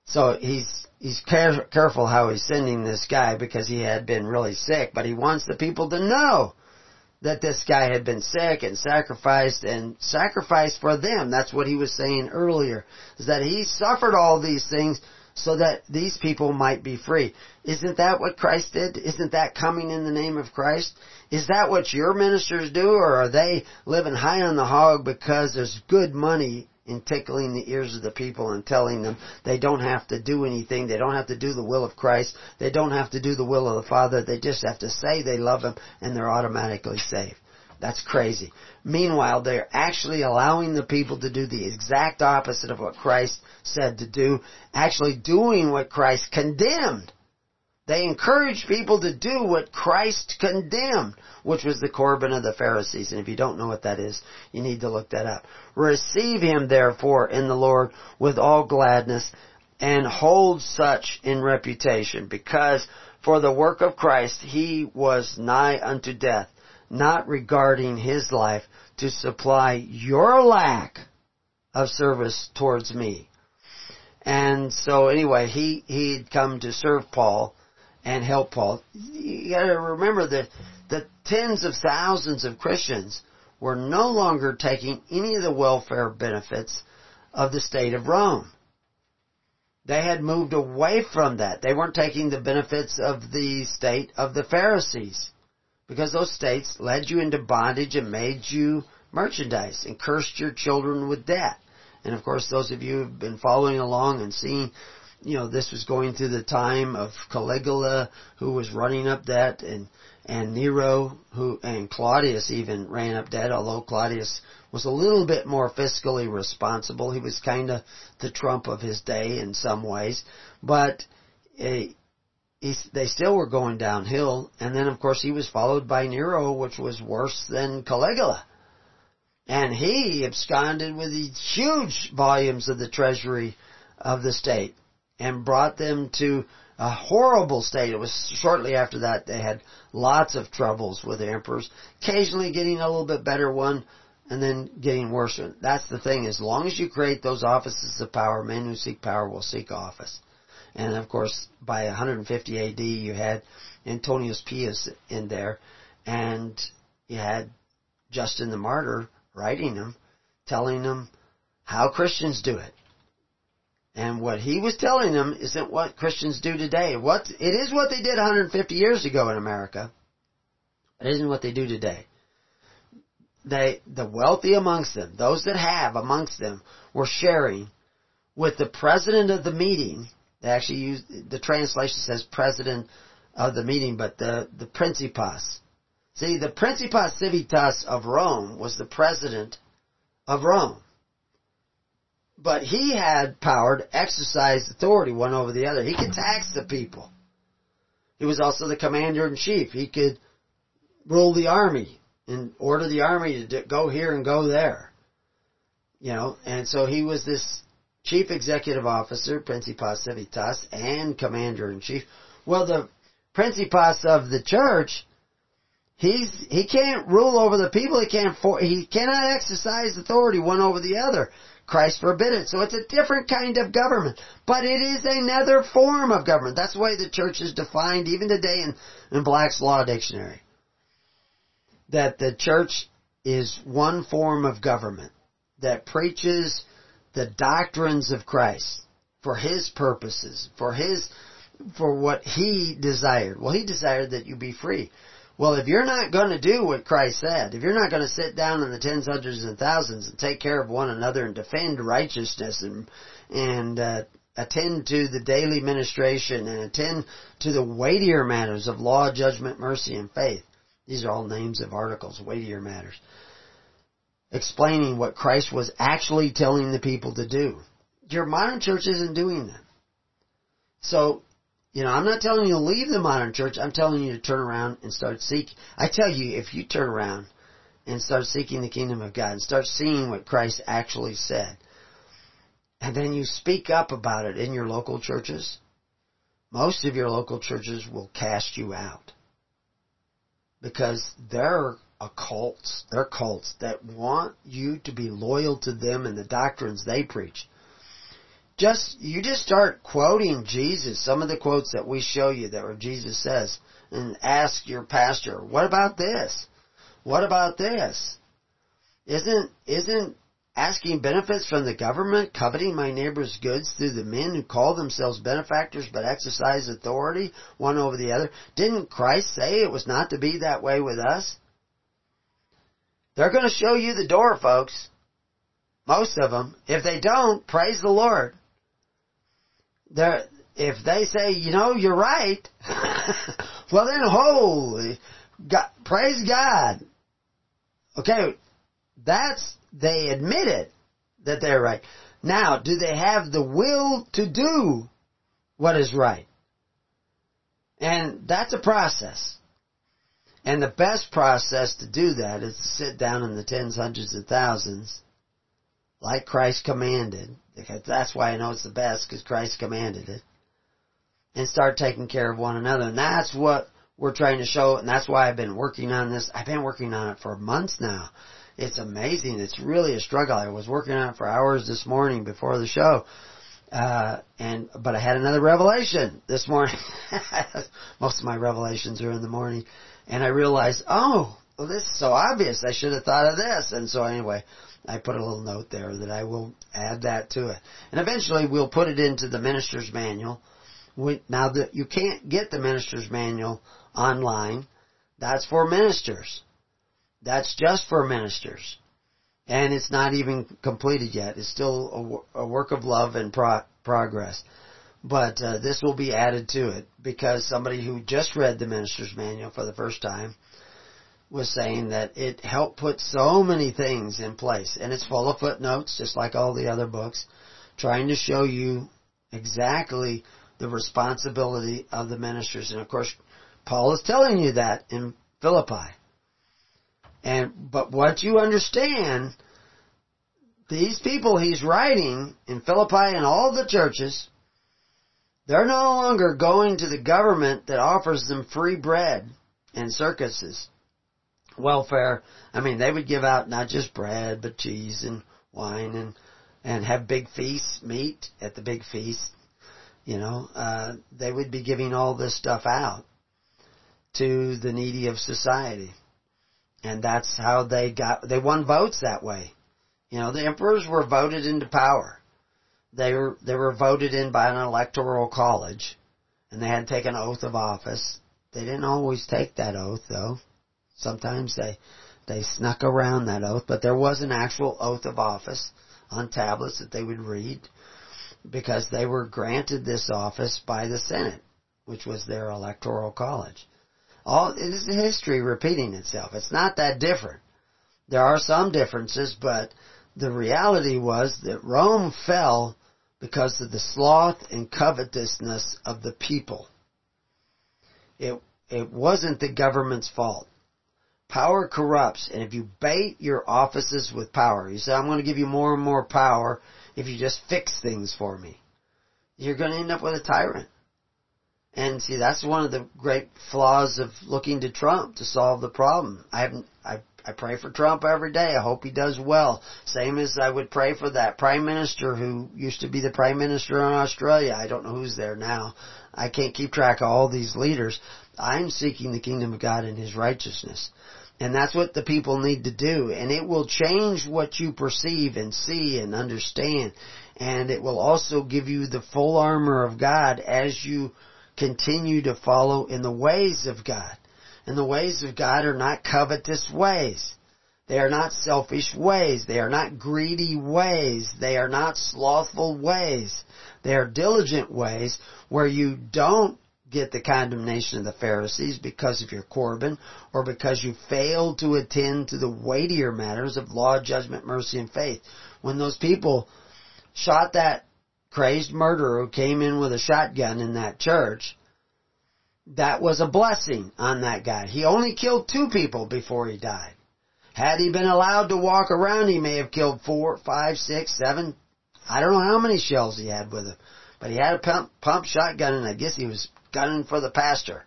So he's, he's care, careful how he's sending this guy because he had been really sick, but he wants the people to know that this guy had been sick and sacrificed and sacrificed for them. That's what he was saying earlier. Is that he suffered all these things so that these people might be free. Isn't that what Christ did? Isn't that coming in the name of Christ? Is that what your ministers do or are they living high on the hog because there's good money in tickling the ears of the people and telling them they don't have to do anything. They don't have to do the will of Christ. They don't have to do the will of the Father. They just have to say they love Him and they're automatically saved. That's crazy. Meanwhile, they're actually allowing the people to do the exact opposite of what Christ said to do, actually doing what Christ condemned. They encouraged people to do what Christ condemned, which was the Corban of the Pharisees. And if you don't know what that is, you need to look that up. Receive him therefore in the Lord with all gladness and hold such in reputation because for the work of Christ he was nigh unto death not regarding his life to supply your lack of service towards me. And so anyway, he, he'd come to serve Paul and help Paul. You gotta remember that the tens of thousands of Christians were no longer taking any of the welfare benefits of the state of Rome. They had moved away from that. They weren't taking the benefits of the state of the Pharisees because those states led you into bondage and made you merchandise and cursed your children with debt. And of course, those of you who've been following along and seeing, you know, this was going through the time of Caligula, who was running up debt, and and Nero, who and Claudius even ran up debt. Although Claudius was a little bit more fiscally responsible, he was kind of the Trump of his day in some ways. But uh, they still were going downhill. And then, of course, he was followed by Nero, which was worse than Caligula. And he absconded with huge volumes of the treasury of the state and brought them to a horrible state. It was shortly after that they had lots of troubles with the emperors, occasionally getting a little bit better one and then getting worse. That's the thing. As long as you create those offices of power, men who seek power will seek office. And of course, by 150 AD, you had Antonius Pius in there, and you had Justin the Martyr writing them, telling them how Christians do it. And what he was telling them isn't what Christians do today. What it is what they did 150 years ago in America. It isn't what they do today. They, the wealthy amongst them, those that have amongst them, were sharing with the president of the meeting they actually use the translation says president of the meeting, but the the Principas. See, the Principas Civitas of Rome was the president of Rome. But he had power to exercise authority one over the other. He could tax the people. He was also the commander in chief. He could rule the army and order the army to go here and go there. You know, and so he was this Chief Executive Officer, Principas Civitas, and Commander in Chief. Well, the Principas of the church, he's he can't rule over the people. He can't for, he cannot exercise authority one over the other. Christ forbid it. So it's a different kind of government, but it is another form of government. That's the way the church is defined even today in, in Black's Law Dictionary. That the church is one form of government that preaches the doctrines of Christ for His purposes, for His, for what He desired. Well, He desired that you be free. Well, if you're not going to do what Christ said, if you're not going to sit down in the tens, hundreds, and thousands and take care of one another and defend righteousness and and uh, attend to the daily ministration and attend to the weightier matters of law, judgment, mercy, and faith. These are all names of articles, weightier matters. Explaining what Christ was actually telling the people to do. Your modern church isn't doing that. So you know, I'm not telling you to leave the modern church. I'm telling you to turn around and start seeking. I tell you, if you turn around and start seeking the kingdom of God and start seeing what Christ actually said, and then you speak up about it in your local churches, most of your local churches will cast you out. Because they're cults, they're cults that want you to be loyal to them and the doctrines they preach just you just start quoting Jesus, some of the quotes that we show you that where Jesus says, and ask your pastor, what about this? What about this? Isn't isn't asking benefits from the government, coveting my neighbor's goods through the men who call themselves benefactors but exercise authority one over the other? Didn't Christ say it was not to be that way with us? They're going to show you the door, folks. Most of them. If they don't, praise the Lord they're, if they say, you know, you're right, *laughs* well then holy, God, praise God. Okay, that's, they admit it that they're right. Now, do they have the will to do what is right? And that's a process. And the best process to do that is to sit down in the tens, hundreds, and thousands, like Christ commanded, because that's why I know it's the best, because Christ commanded it. And start taking care of one another. And that's what we're trying to show, and that's why I've been working on this. I've been working on it for months now. It's amazing. It's really a struggle. I was working on it for hours this morning before the show. Uh, and, but I had another revelation this morning. *laughs* Most of my revelations are in the morning. And I realized, oh, well, this is so obvious. I should have thought of this. And so anyway, I put a little note there that I will add that to it. And eventually we'll put it into the minister's manual. We, now that you can't get the minister's manual online, that's for ministers. That's just for ministers. And it's not even completed yet. It's still a, a work of love and pro- progress. But uh, this will be added to it because somebody who just read the minister's manual for the first time was saying that it helped put so many things in place. And it's full of footnotes, just like all the other books, trying to show you exactly the responsibility of the ministers. And of course, Paul is telling you that in Philippi. And, but what you understand, these people he's writing in Philippi and all the churches, they're no longer going to the government that offers them free bread and circuses welfare. I mean, they would give out not just bread, but cheese and wine and, and have big feasts, meat at the big feast. You know, uh, they would be giving all this stuff out to the needy of society. And that's how they got, they won votes that way. You know, the emperors were voted into power. They were, they were voted in by an electoral college and they had to take an oath of office. They didn't always take that oath though. Sometimes they they snuck around that oath, but there was an actual oath of office on tablets that they would read because they were granted this office by the Senate, which was their electoral college. All it is history repeating itself. It's not that different. There are some differences, but the reality was that Rome fell because of the sloth and covetousness of the people. It it wasn't the government's fault. Power corrupts, and if you bait your offices with power, you say, I'm going to give you more and more power if you just fix things for me. You're going to end up with a tyrant. And see, that's one of the great flaws of looking to Trump to solve the problem. I haven't, I, I pray for Trump every day. I hope he does well. Same as I would pray for that prime minister who used to be the prime minister in Australia. I don't know who's there now. I can't keep track of all these leaders. I'm seeking the kingdom of God and His righteousness. And that's what the people need to do. And it will change what you perceive and see and understand. And it will also give you the full armor of God as you continue to follow in the ways of God. And the ways of God are not covetous ways. They are not selfish ways. They are not greedy ways. They are not slothful ways. They are diligent ways where you don't get the condemnation of the Pharisees because of your Corban or because you failed to attend to the weightier matters of law, judgment, mercy, and faith. When those people shot that crazed murderer who came in with a shotgun in that church, that was a blessing on that guy. He only killed two people before he died. Had he been allowed to walk around, he may have killed four, five, six, seven. I don't know how many shells he had with him. But he had a pump, pump shotgun and I guess he was gunning for the pastor.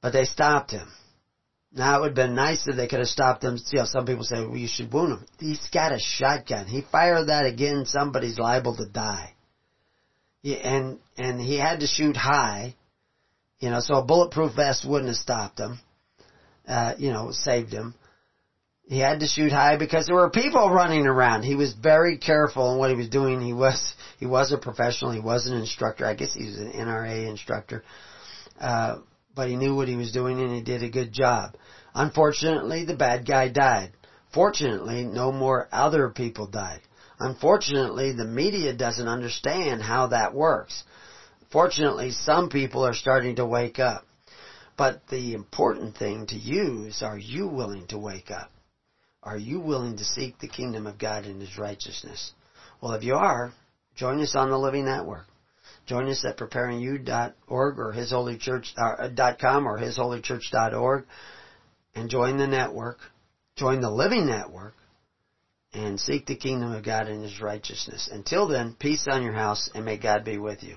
But they stopped him. Now it would have been nice if they could have stopped him. You know, some people say, well, you should wound him. He's got a shotgun. He fired that again, somebody's liable to die. And, and he had to shoot high, you know, so a bulletproof vest wouldn't have stopped him, uh, you know, saved him. He had to shoot high because there were people running around. He was very careful in what he was doing. He was he was a professional. He was an instructor. I guess he was an NRA instructor, uh, but he knew what he was doing and he did a good job. Unfortunately, the bad guy died. Fortunately, no more other people died. Unfortunately, the media doesn't understand how that works. Fortunately, some people are starting to wake up. But the important thing to you is are you willing to wake up? Are you willing to seek the kingdom of God and His righteousness? Well, if you are, join us on the Living Network. Join us at preparingyou.org or hisholychurch.com uh, or hisholychurch.org and join the network. Join the Living Network and seek the kingdom of God and His righteousness. Until then, peace on your house and may God be with you.